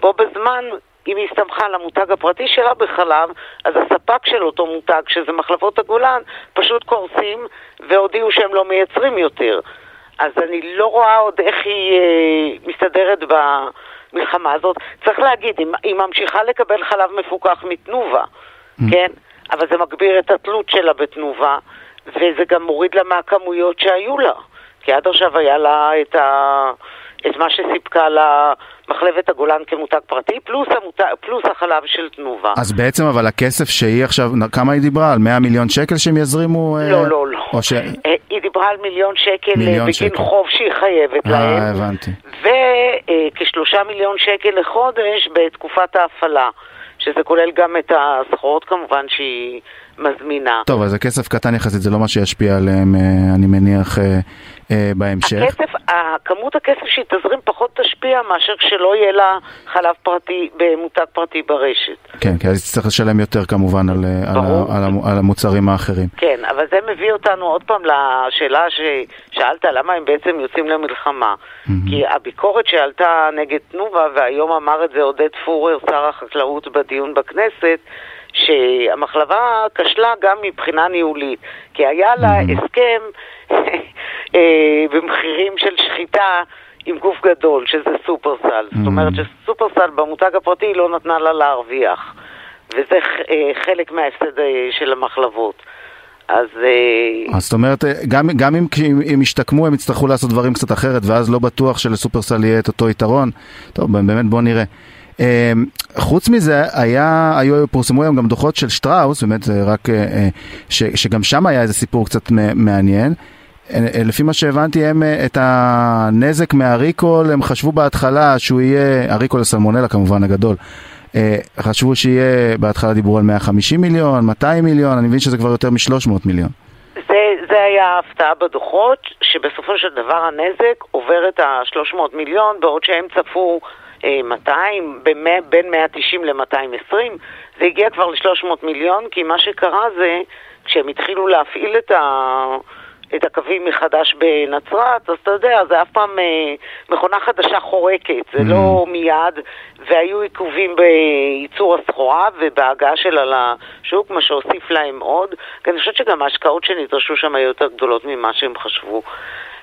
בו בזמן, אם היא הסתמכה על המותג הפרטי שלה בחלב, אז הספק של אותו מותג, שזה מחלבות הגולן, פשוט קורסים והודיעו שהם לא מייצרים יותר. אז אני לא רואה עוד איך היא אה, מסתדרת במלחמה הזאת. צריך להגיד, היא, היא ממשיכה לקבל חלב מפוקח מתנובה, כן? אבל זה מגביר את התלות שלה בתנובה, וזה גם מוריד לה מהכמויות שהיו לה. כי עד עכשיו היה לה את, ה... את מה שסיפקה לה מחלבת הגולן כמותג פרטי, פלוס, המותג... פלוס החלב של תנובה. אז בעצם, אבל הכסף שהיא עכשיו, כמה היא דיברה? על 100 מיליון שקל שהם יזרימו? אה, לא, לא, לא. או ש... אה, היא דיברה על מיליון שקל אה, מיליון בגין שקל. חוב שהיא חייבת אה, להם. הבנתי. וכשלושה מיליון שקל לחודש בתקופת ההפעלה, שזה כולל גם את הסחורות כמובן שהיא מזמינה. טוב, אז זה כסף קטן יחסית, זה לא מה שישפיע עליהם, אה, אני מניח, אה, בהמשך. הכסף, כמות הכסף שהיא תזרים פחות תשפיע מאשר כשלא יהיה לה חלב פרטי, במותג פרטי ברשת. כן, כי אז תצטרך לשלם יותר כמובן על, אה, על, על, על המוצרים האחרים. כן, אבל זה מביא אותנו עוד פעם לשאלה ששאלת, למה הם בעצם יוצאים למלחמה? כי הביקורת שעלתה נגד תנובה, והיום אמר את זה עודד פורר, שר החקלאות, בדיון בכנסת, שהמחלבה כשלה גם מבחינה ניהולית, כי היה לה הסכם אה, במחירים של שחיטה עם גוף גדול, שזה סופרסל. זאת אומרת שסופרסל במותג הפרטי לא נתנה לה להרוויח, וזה אה, חלק מההפסד אה, של המחלבות. אז אז זאת אומרת, גם, גם אם, אם, אם ישתקמו הם יצטרכו לעשות דברים קצת אחרת, ואז לא בטוח שלסופרסל יהיה את אותו יתרון. טוב, באמת בוא נראה. אה, חוץ מזה, היה, היו, פורסמו היום גם דוחות של שטראוס, באמת רק, אה, אה, ש, שגם שם היה איזה סיפור קצת מעניין. אה, לפי מה שהבנתי, הם את הנזק מהריקול, הם חשבו בהתחלה שהוא יהיה, הריקול הסלמונלה כמובן הגדול, חשבו שיהיה, בהתחלה דיברו על 150 מיליון, 200 מיליון, אני מבין שזה כבר יותר מ-300 מיליון. זה, זה היה ההפתעה בדוחות, שבסופו של דבר הנזק עובר את ה-300 מיליון, בעוד שהם צפו אה, 200, במא, בין 190 ל-220, זה הגיע כבר ל-300 מיליון, כי מה שקרה זה, כשהם התחילו להפעיל את, ה, את הקווים מחדש בנצרת, אז אתה יודע, זה אף פעם אה, מכונה חדשה חורקת, זה Mm. לא מיד, והיו עיכובים בייצור הסחורה ובהגעה שלה לשוק, מה שהוסיף להם עוד, כי אני חושבת שגם ההשקעות שנדרשו שם היו יותר גדולות ממה שהם חשבו.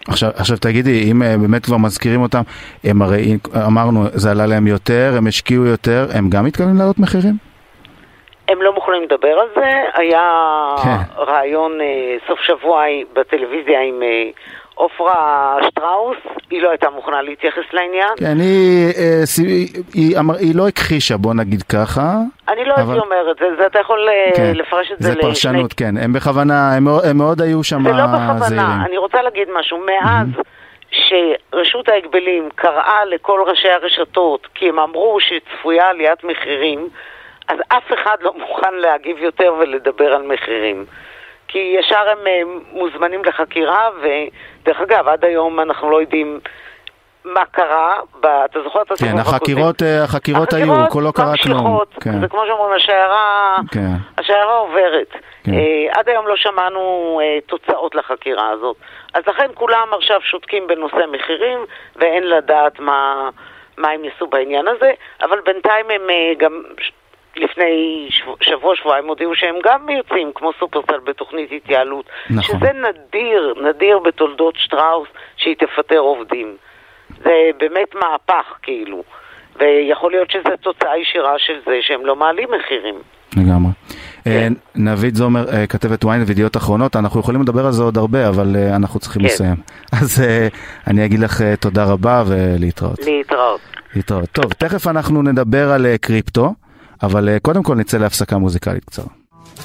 עכשיו, עכשיו תגידי, אם אה, באמת כבר מזכירים אותם, הם הרי, אמרנו, זה עלה להם יותר, הם השקיעו יותר, הם גם מתכוונים להעלות מחירים? הם לא מוכנים לדבר על זה, היה כן. ראיון אה, סוף שבוע בטלוויזיה עם אה, עופרה שטראוס, היא לא הייתה מוכנה להתייחס לעניין. כן, היא, אה, סי- היא, היא, אמר- היא לא הכחישה, בוא נגיד ככה. אני לא אבל- הייתי אומרת, זה, זה אתה יכול כן, לפרש את זה, זה לשני פרשנות, כן. הם בכוונה, הם, מאוד- הם מאוד היו שם זה לא בכוונה, זהירים. אני רוצה להגיד משהו. מאז שרשות ההגבלים קראה לכל ראשי הרשתות כי הם אמרו שצפויה עליית מחירים, אז אף אחד לא מוכן להגיב יותר ולדבר על מחירים. כי ישר הם אה, מוזמנים לחקירה, ודרך אגב, עד היום אנחנו לא יודעים מה קרה. ב... אתה זוכר את הסיבוב כן, החקירות, אה, החקירות היו, לא קרה כלום. ממשיכות. כן, זה כמו שאומרים, השיירה... כן. השיירה עוברת. כן. אה, עד היום לא שמענו אה, תוצאות לחקירה הזאת. אז לכן כולם עכשיו שותקים בנושא מחירים, ואין לדעת מה, מה הם יעשו בעניין הזה, אבל בינתיים הם אה, גם לפני שבוע, שבוע שבועיים הודיעו שהם גם יוצאים, כמו סופרסל, בתוכנית התייעלות. נכון. שזה נדיר, נדיר בתולדות שטראוס שהיא תפטר עובדים. זה באמת מהפך, כאילו. ויכול להיות שזו תוצאה ישירה של זה שהם לא מעלים מחירים. לגמרי. כן. אה, נביד זומר, אה, כתבת ynet וידיעות אחרונות, אנחנו יכולים לדבר על זה עוד הרבה, אבל אה, אנחנו צריכים כן. לסיים. <laughs> אז אני אגיד לך תודה רבה ולהתראות. להתראות. להתראות. טוב, תכף אנחנו נדבר על קריפטו, אבל אה, קודם כל נצא להפסקה מוזיקלית קצרה.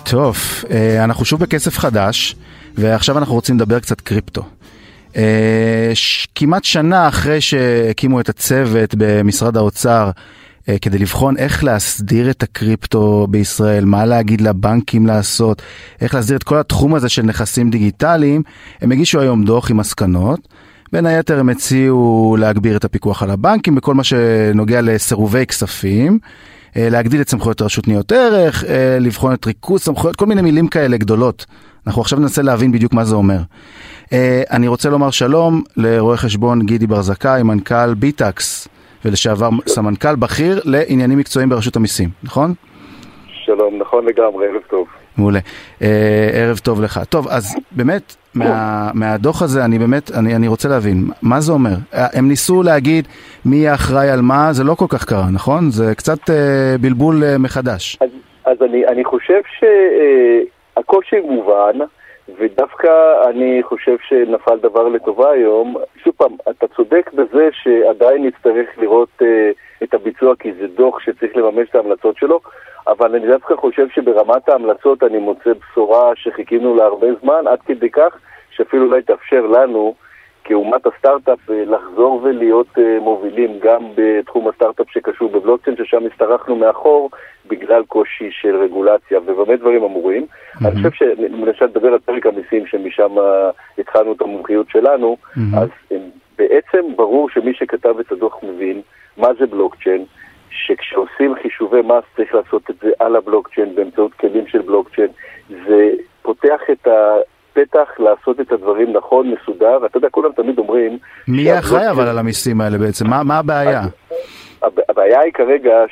טוב, אה, אנחנו שוב בכסף חדש, ועכשיו אנחנו רוצים לדבר קצת קריפטו. אה, כמעט שנה אחרי שהקימו את הצוות במשרד האוצר כדי לבחון איך להסדיר את הקריפטו בישראל, מה להגיד לבנקים לעשות, איך להסדיר את כל התחום הזה של נכסים דיגיטליים, הם הגישו היום דוח עם מסקנות. בין היתר הם הציעו להגביר את הפיקוח על הבנקים בכל מה שנוגע לסירובי כספים, להגדיל את סמכויות רשות ניירות ערך, אה, לבחון את ריכוז סמכויות, כל מיני מילים כאלה גדולות. אנחנו עכשיו ננסה להבין בדיוק מה זה אומר. אה, אני רוצה לומר שלום לרואה חשבון גידי בר זכאי, מנכ"ל ביטקס ולשעבר סמנכ"ל בכיר לעניינים מקצועיים ברשות המיסים, נכון? שלום, נכון לגמרי, ערב טוב. מעולה. אה, ערב טוב לך. טוב, אז באמת, מה, מהדוח הזה, אני באמת, אני, אני רוצה להבין, מה זה אומר? אה, הם ניסו להגיד מי אחראי על מה, זה לא כל כך קרה, נכון? זה קצת אה, בלבול אה, מחדש. אז, אז אני, אני חושב שהקושי מובן, ודווקא אני חושב שנפל דבר לטובה היום. שוב פעם, אתה צודק בזה שעדיין נצטרך לראות אה, את הביצוע, כי זה דוח שצריך לממש את ההמלצות שלו, אבל אני דווקא חושב שברמת ההמלצות אני מוצא בשורה שחיכינו לה הרבה זמן, עד כדי כך שאפילו אולי תאפשר לנו, כאומת הסטארט-אפ, אה, לחזור ולהיות אה, מובילים גם בתחום הסטארט-אפ שקשור בבלוקצ'יין, ששם הסתרחנו מאחור בגלל קושי של רגולציה, ובמה דברים אמורים. אני חושב שלמשל לדבר על פרק המיסים, שמשם אה, התחלנו את המומחיות שלנו, אז אה, בעצם ברור שמי שכתב את הדוח מבין מה זה בלוקצ'יין, שכשעושים חישובי מס צריך לעשות את זה על הבלוקצ'יין באמצעות כלים של בלוקצ'יין. זה פותח את הפתח לעשות את הדברים נכון, מסודר. אתה יודע, כולם תמיד אומרים... מי יהיה אחראי אבל על המיסים האלה בעצם? מה, מה הבעיה? הב- הבעיה היא כרגע.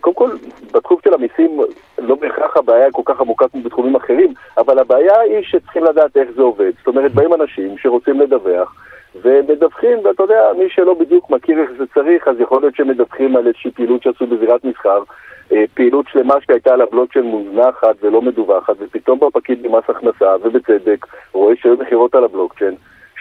קודם כל, בתחום של המיסים לא בהכרח הבעיה היא כל כך עמוקה כמו בתחומים אחרים, אבל הבעיה היא שצריכים לדעת איך זה עובד. זאת אומרת, באים אנשים שרוצים לדווח, ומדווחים, ואתה יודע, מי שלא בדיוק מכיר איך זה צריך, אז יכול להיות שמדווחים על איזושהי פעילות שעשו בזירת מסחר, אה, פעילות שלמה שהייתה על הבלוקצ'יין מוזנחת ולא מדווחת, ופתאום בא פקיד במס הכנסה, ובצדק, רואה שהיו מכירות על הבלוקצ'יין,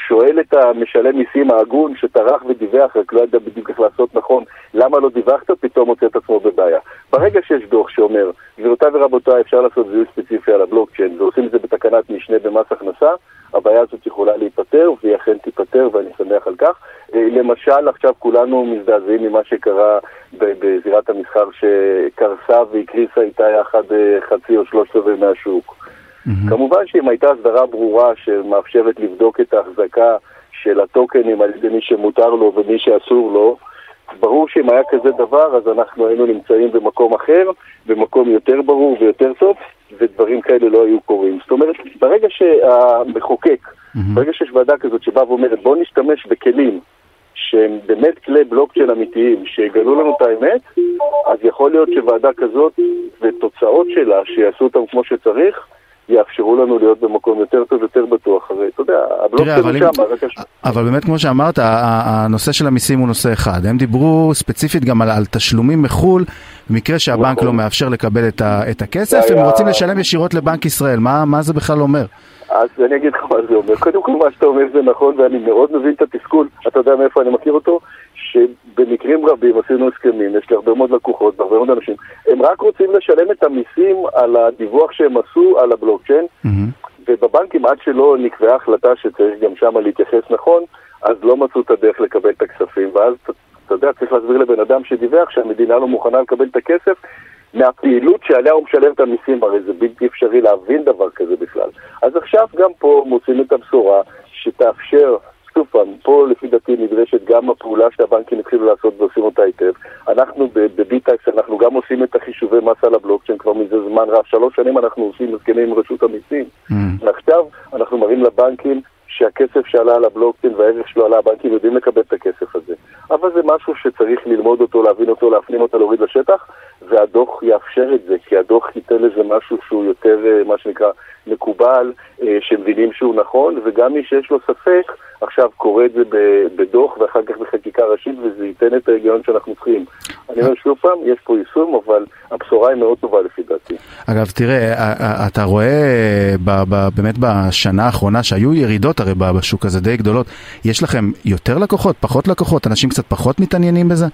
שואל את המשלם מיסים ההגון שטרח ודיווח, רק לא ידע בדיוק איך לעשות נכון, למה לא דיווחת, פתאום מוצא את עצמו בבעיה. ברגע שיש דוח שאומר, גבירותיי ורבותיי, אפשר לעשות זיהוי ספציפי על הבלוקצ'יין, ועושים את זה בתקנת משנה במס הכנסה, הבעיה הזאת יכולה להיפתר, והיא אכן תיפתר, ואני שמח על כך. אה, למשל, עכשיו כולנו מזדעזעים ממה שקרה בזירת המסחר, שקרסה והקריסה איתה יחד אה, חצי או שלושת רבעי מהשוק. כמובן שאם הייתה הסדרה ברורה שמאפשרת לבדוק את ההחזקה של הטוקנים על ידי מי שמותר לו ומי שאסור לו, ברור שאם היה כזה דבר, אז אנחנו היינו נמצאים במקום אחר, במקום יותר ברור ויותר טוב, ודברים כאלה לא היו קורים. זאת אומרת, ברגע שהמחוקק ברגע שיש ועדה כזאת שבאה ואומרת בואו נשתמש בכלים שהם באמת כלי בלוקצ'יין אמיתיים, שיגלו לנו את האמת, אז יכול להיות שוועדה כזאת ותוצאות שלה, שיעשו אותם כמו שצריך, יאפשרו לנו להיות במקום יותר טוב, יותר בטוח. הרי אתה יודע, הבלוקצ'יין הוא שם, רק הש... אבל באמת, כמו שאמרת, הנושא של המיסים הוא נושא אחד. הם דיברו ספציפית גם על, על תשלומים מחו"ל, במקרה שהבנק נכון. לא מאפשר לקבל את, ה, את הכסף, הם רוצים לשלם ישירות לבנק ישראל. מה, מה זה בכלל אומר? אז אני אגיד לך מה זה אומר. קודם כל, מה שאתה אומר זה נכון, ואני מאוד מבין את התסכול. אתה יודע מאיפה אני מכיר אותו? שבמקרים רבים עשינו הסכמים, יש לי הרבה מאוד לקוחות והרבה מאוד אנשים, הם רק רוצים לשלם את המיסים על הדיווח שהם עשו על הבלוקצ'יין, ובבנקים עד שלא נקבעה החלטה שצריך גם שם להתייחס נכון, אז לא מצאו את הדרך לקבל את הכספים, ואז אתה יודע, צריך להסביר לבן אדם שדיווח שהמדינה לא מוכנה לקבל את הכסף מהפעילות שעליה הוא משלם את המיסים, הרי זה בלתי אפשרי להבין דבר כזה בכלל. אז עכשיו גם פה מוצאים את הבשורה שתאפשר, שוב פעם, פה לפי דעתי נדרשת גם הפעולה שהבנקים התחילו לעשות ועושים אותה היטב. אנחנו בביטקס, אנחנו גם עושים את החישובי מס על הבלוקצ'יין כבר מזה זמן רב, שלוש שנים אנחנו עושים הסכמים עם רשות המיסים. ועכשיו אנחנו מראים לבנקים שהכסף שעלה על הבלוקצ'יין והערך שלו עלה, הבנקים יודעים לקבל את הכסף הזה. אבל זה משהו שצריך ללמוד אותו, להבין אותו, להפנים אותו, להוריד לשטח, והדוח יאפשר את זה, כי הדוח ייתן לזה משהו שהוא יותר, אה, מה שנקרא, מקובל, אה, שמבינים שהוא נכון, וגם מי שיש לו ספק, עכשיו קורא את זה בדוח ואחר כך בחקיקה ראשית, וזה ייתן את ההיגיון שאנחנו צריכים. אני אומר שוב פעם, יש פה יישום, אבל הבשורה היא מאוד טובה לפי דעתי. אגב, תראה, א- א- אתה רואה באמת בשנה האחרונה שהיו ירידות הרי בשוק הזה די גדולות, יש לכם יותר לקוחות, פחות לקוחות, אנשים קצת פחות מתעניינים בזה?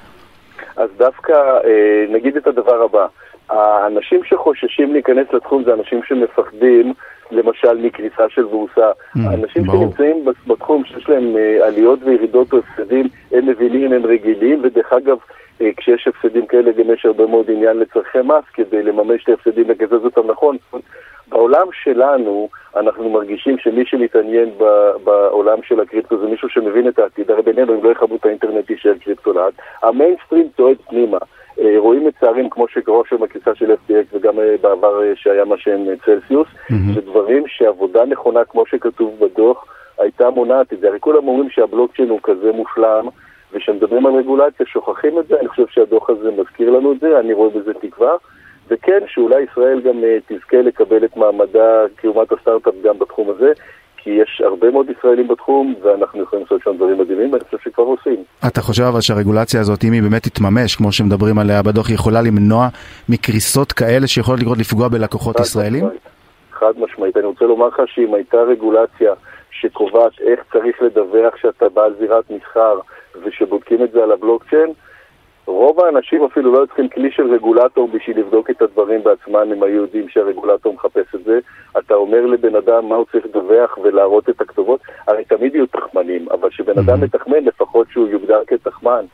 אז דווקא אה, נגיד את הדבר הבא, האנשים שחוששים להיכנס לתחום זה אנשים שמפחדים למשל מקריסה של בורסה. האנשים ברור. שנמצאים בתחום שיש להם אה, עליות וירידות או הפסדים, הם מבינים, הם רגילים, ודרך אגב, אה, כשיש הפסדים כאלה גם יש הרבה מאוד עניין לצורכי מס כדי לממש את ההפסדים ולקזז אותם נכון. בעולם שלנו אנחנו מרגישים שמי שמתעניין ב- בעולם של הקריפטו זה מישהו שמבין את העתיד, הרי בינינו הם לא יכבו את האינטרנט יישאר קריפטו לעד. המיינסטרים צועד פנימה. אה, רואים מצערים כמו שקרה שם הכניסה של FTX וגם אה, בעבר אה, שהיה מה שהם אה, צלסיוס, זה דברים שעבודה נכונה כמו שכתוב בדוח הייתה מונעת את זה. הרי כולם אומרים שהבלוקצ'יין הוא כזה מושלם וכשמדברים על רגולציה שוכחים את זה, אני חושב שהדוח הזה מזכיר לנו את זה, אני רואה בזה תקווה. וכן, שאולי ישראל גם אה, תזכה לקבל את מעמדה כאומת הסטארט-אפ גם בתחום הזה, כי יש הרבה מאוד ישראלים בתחום, ואנחנו יכולים לעשות שם דברים מדהימים, ואני חושב שכבר עושים. אתה חושב אבל שהרגולציה הזאת, אם היא באמת תתממש, כמו שמדברים עליה בדוח, יכולה למנוע מקריסות כאלה שיכולות לקרות לפגוע בלקוחות ישראלים? משמעית. חד משמעית. אני רוצה לומר לך שאם הייתה רגולציה שקובעת איך צריך לדווח שאתה בעל זירת מסחר ושבודקים את זה על הבלוקצ'יין, רוב האנשים אפילו לא צריכים כלי של רגולטור בשביל לבדוק את הדברים בעצמם, הם היו יודעים שהרגולטור מחפש את זה. אתה אומר לבן אדם מה הוא צריך לדווח ולהראות את הכתובות, הרי תמיד יהיו תחמנים, אבל כשבן אדם מתחמן לפחות שהוא יוגדר כתחמן.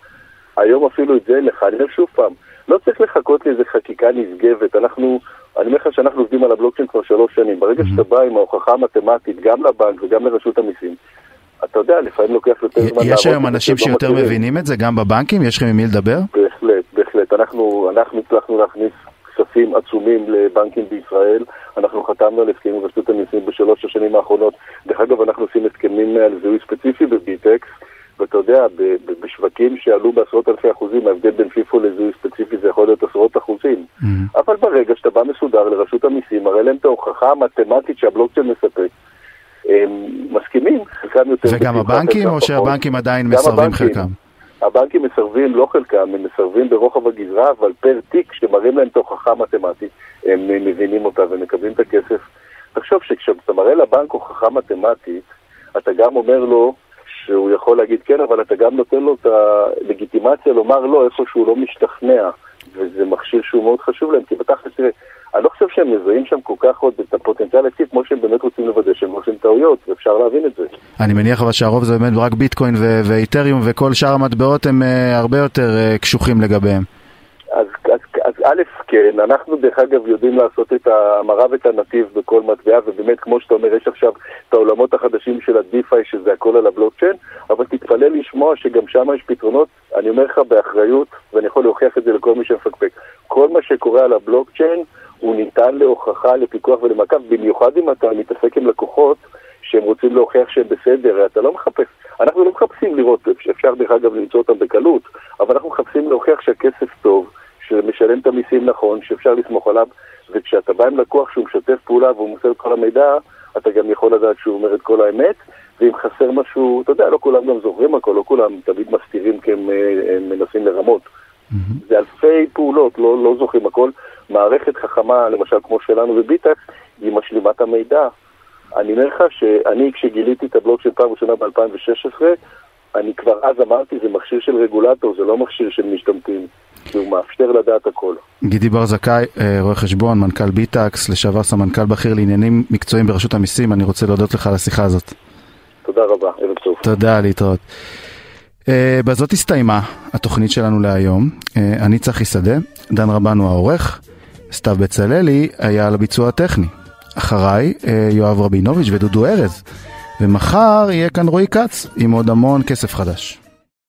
היום אפילו את זה אין לך, אני אומר שוב פעם, לא צריך לחכות לאיזה חקיקה נשגבת, אנחנו, אני אומר לך שאנחנו עובדים על הבלוקצ'יין כבר שלוש שנים, ברגע שאתה בא עם ההוכחה המתמטית גם לבנק וגם לרשות המיסים, אתה יודע, לפעמים לוקח יותר זמן יש לעבוד היום בזה אנשים שלא שיותר. מבינים את זה, גם בבנקים? יש לכם עם מי לדבר? בהחלט, בהחלט. אנחנו, אנחנו הצלחנו להכניס כספים עצומים לבנקים בישראל. אנחנו חתמנו על הסכמים עם רשות המיסים בשלוש השנים האחרונות. דרך אגב, אנחנו עושים הסכמים על זיהוי ספציפי בביטקס, ואתה יודע, בשווקים שעלו בעשרות אלפי אחוזים, ההבדל בין פיפו לזיהוי ספציפי זה יכול להיות עשרות אחוזים. אבל ברגע שאתה בא מסודר לרשות המיסים, מראה להם את ההוכחה המתמטית שהבלוקצ'יין מספק. מסכימים, חלקם יותר... וגם הבנקים, או. שהבנקים עדיין מסרבים. חלקם? הבנקים מסרבים, לא חלקם, הם מסרבים ברוחב הגזרה, אבל פר תיק, כשמראים להם את ההוכחה מתמטית, הם מבינים אותה ומקבלים את הכסף. תחשוב שכשאתה מראה לבנק הוכחה מתמטית, אתה גם אומר לו שהוא יכול להגיד כן, אבל אתה גם נותן לו את הלגיטימציה לומר לא איפה שהוא לא משתכנע, וזה מכשיר שהוא מאוד חשוב להם, כי בתכלס, תראה, אני לא חושב שהם מזהים שם כל כך עוד את הפוטנציאל העסקי, כמו שהם באמת רוצים לוודא שהם עושים טעויות, ואפשר להבין את זה. אני מניח אבל שהרוב זה באמת רק ביטקוין ואיתריום וכל שאר המטבעות הם אה, הרבה יותר אה, קשוחים לגביהם. אז, אז, אז א', כן, אנחנו דרך אגב יודעים לעשות את ההמרה ואת הנתיב בכל מטבע, ובאמת, כמו שאתה אומר, יש עכשיו את העולמות החדשים של ה-DeFi, שזה הכל על הבלוקצ'יין, אבל תתפלא לשמוע שגם שם יש פתרונות, אני אומר לך באחריות, ואני יכול להוכיח את זה לכל מי שמפקפק. כל מה שקורה על הבלוקצ'יין הוא ניתן להוכחה, לפיקוח ולמעקב, במיוחד אם אתה מתעסק עם לקוחות שהם רוצים להוכיח שהם בסדר, אתה לא מחפש, אנחנו לא מחפשים לראות, אפשר דרך אגב למצוא אותם בקלות, אבל אנחנו מחפשים להוכיח שהכסף טוב, שמשלם את המיסים נכון, שאפשר לסמוך עליו, וכשאתה בא עם לקוח שהוא משתף פעולה והוא מוסר את כל המידע, אתה גם יכול לדעת שהוא אומר את כל האמת, ואם חסר משהו, אתה יודע, לא כולם גם זוכרים הכל, לא כולם תמיד מסתירים כי הם, אה, הם מנסים לרמות. Mm-hmm. זה אלפי פעולות, לא, לא זוכרים הכל. מערכת חכמה, למשל כמו שלנו בביטקס, היא משלימה את המידע. אני אומר לך שאני, כשגיליתי את הבלוג של פעם ראשונה ב-2016, אני כבר אז אמרתי, זה מכשיר של רגולטור, זה לא מכשיר של משתמטים, כי הוא מאפשר לדעת הכל. גידי בר זכאי, אה, רואה חשבון, מנכ"ל ביטקס, לשעבר סמנכ"ל בכיר לעניינים מקצועיים ברשות המיסים, אני רוצה להודות לך על השיחה הזאת. תודה רבה, ערב טוב. תודה, להתראות. Uh, בזאת הסתיימה התוכנית שלנו להיום. Uh, אני צחי שדה, דן רבן הוא העורך, סתיו בצללי היה על הביצוע הטכני. אחריי uh, יואב רבינוביץ' ודודו ארז. ומחר יהיה כאן רועי כץ עם עוד המון כסף חדש.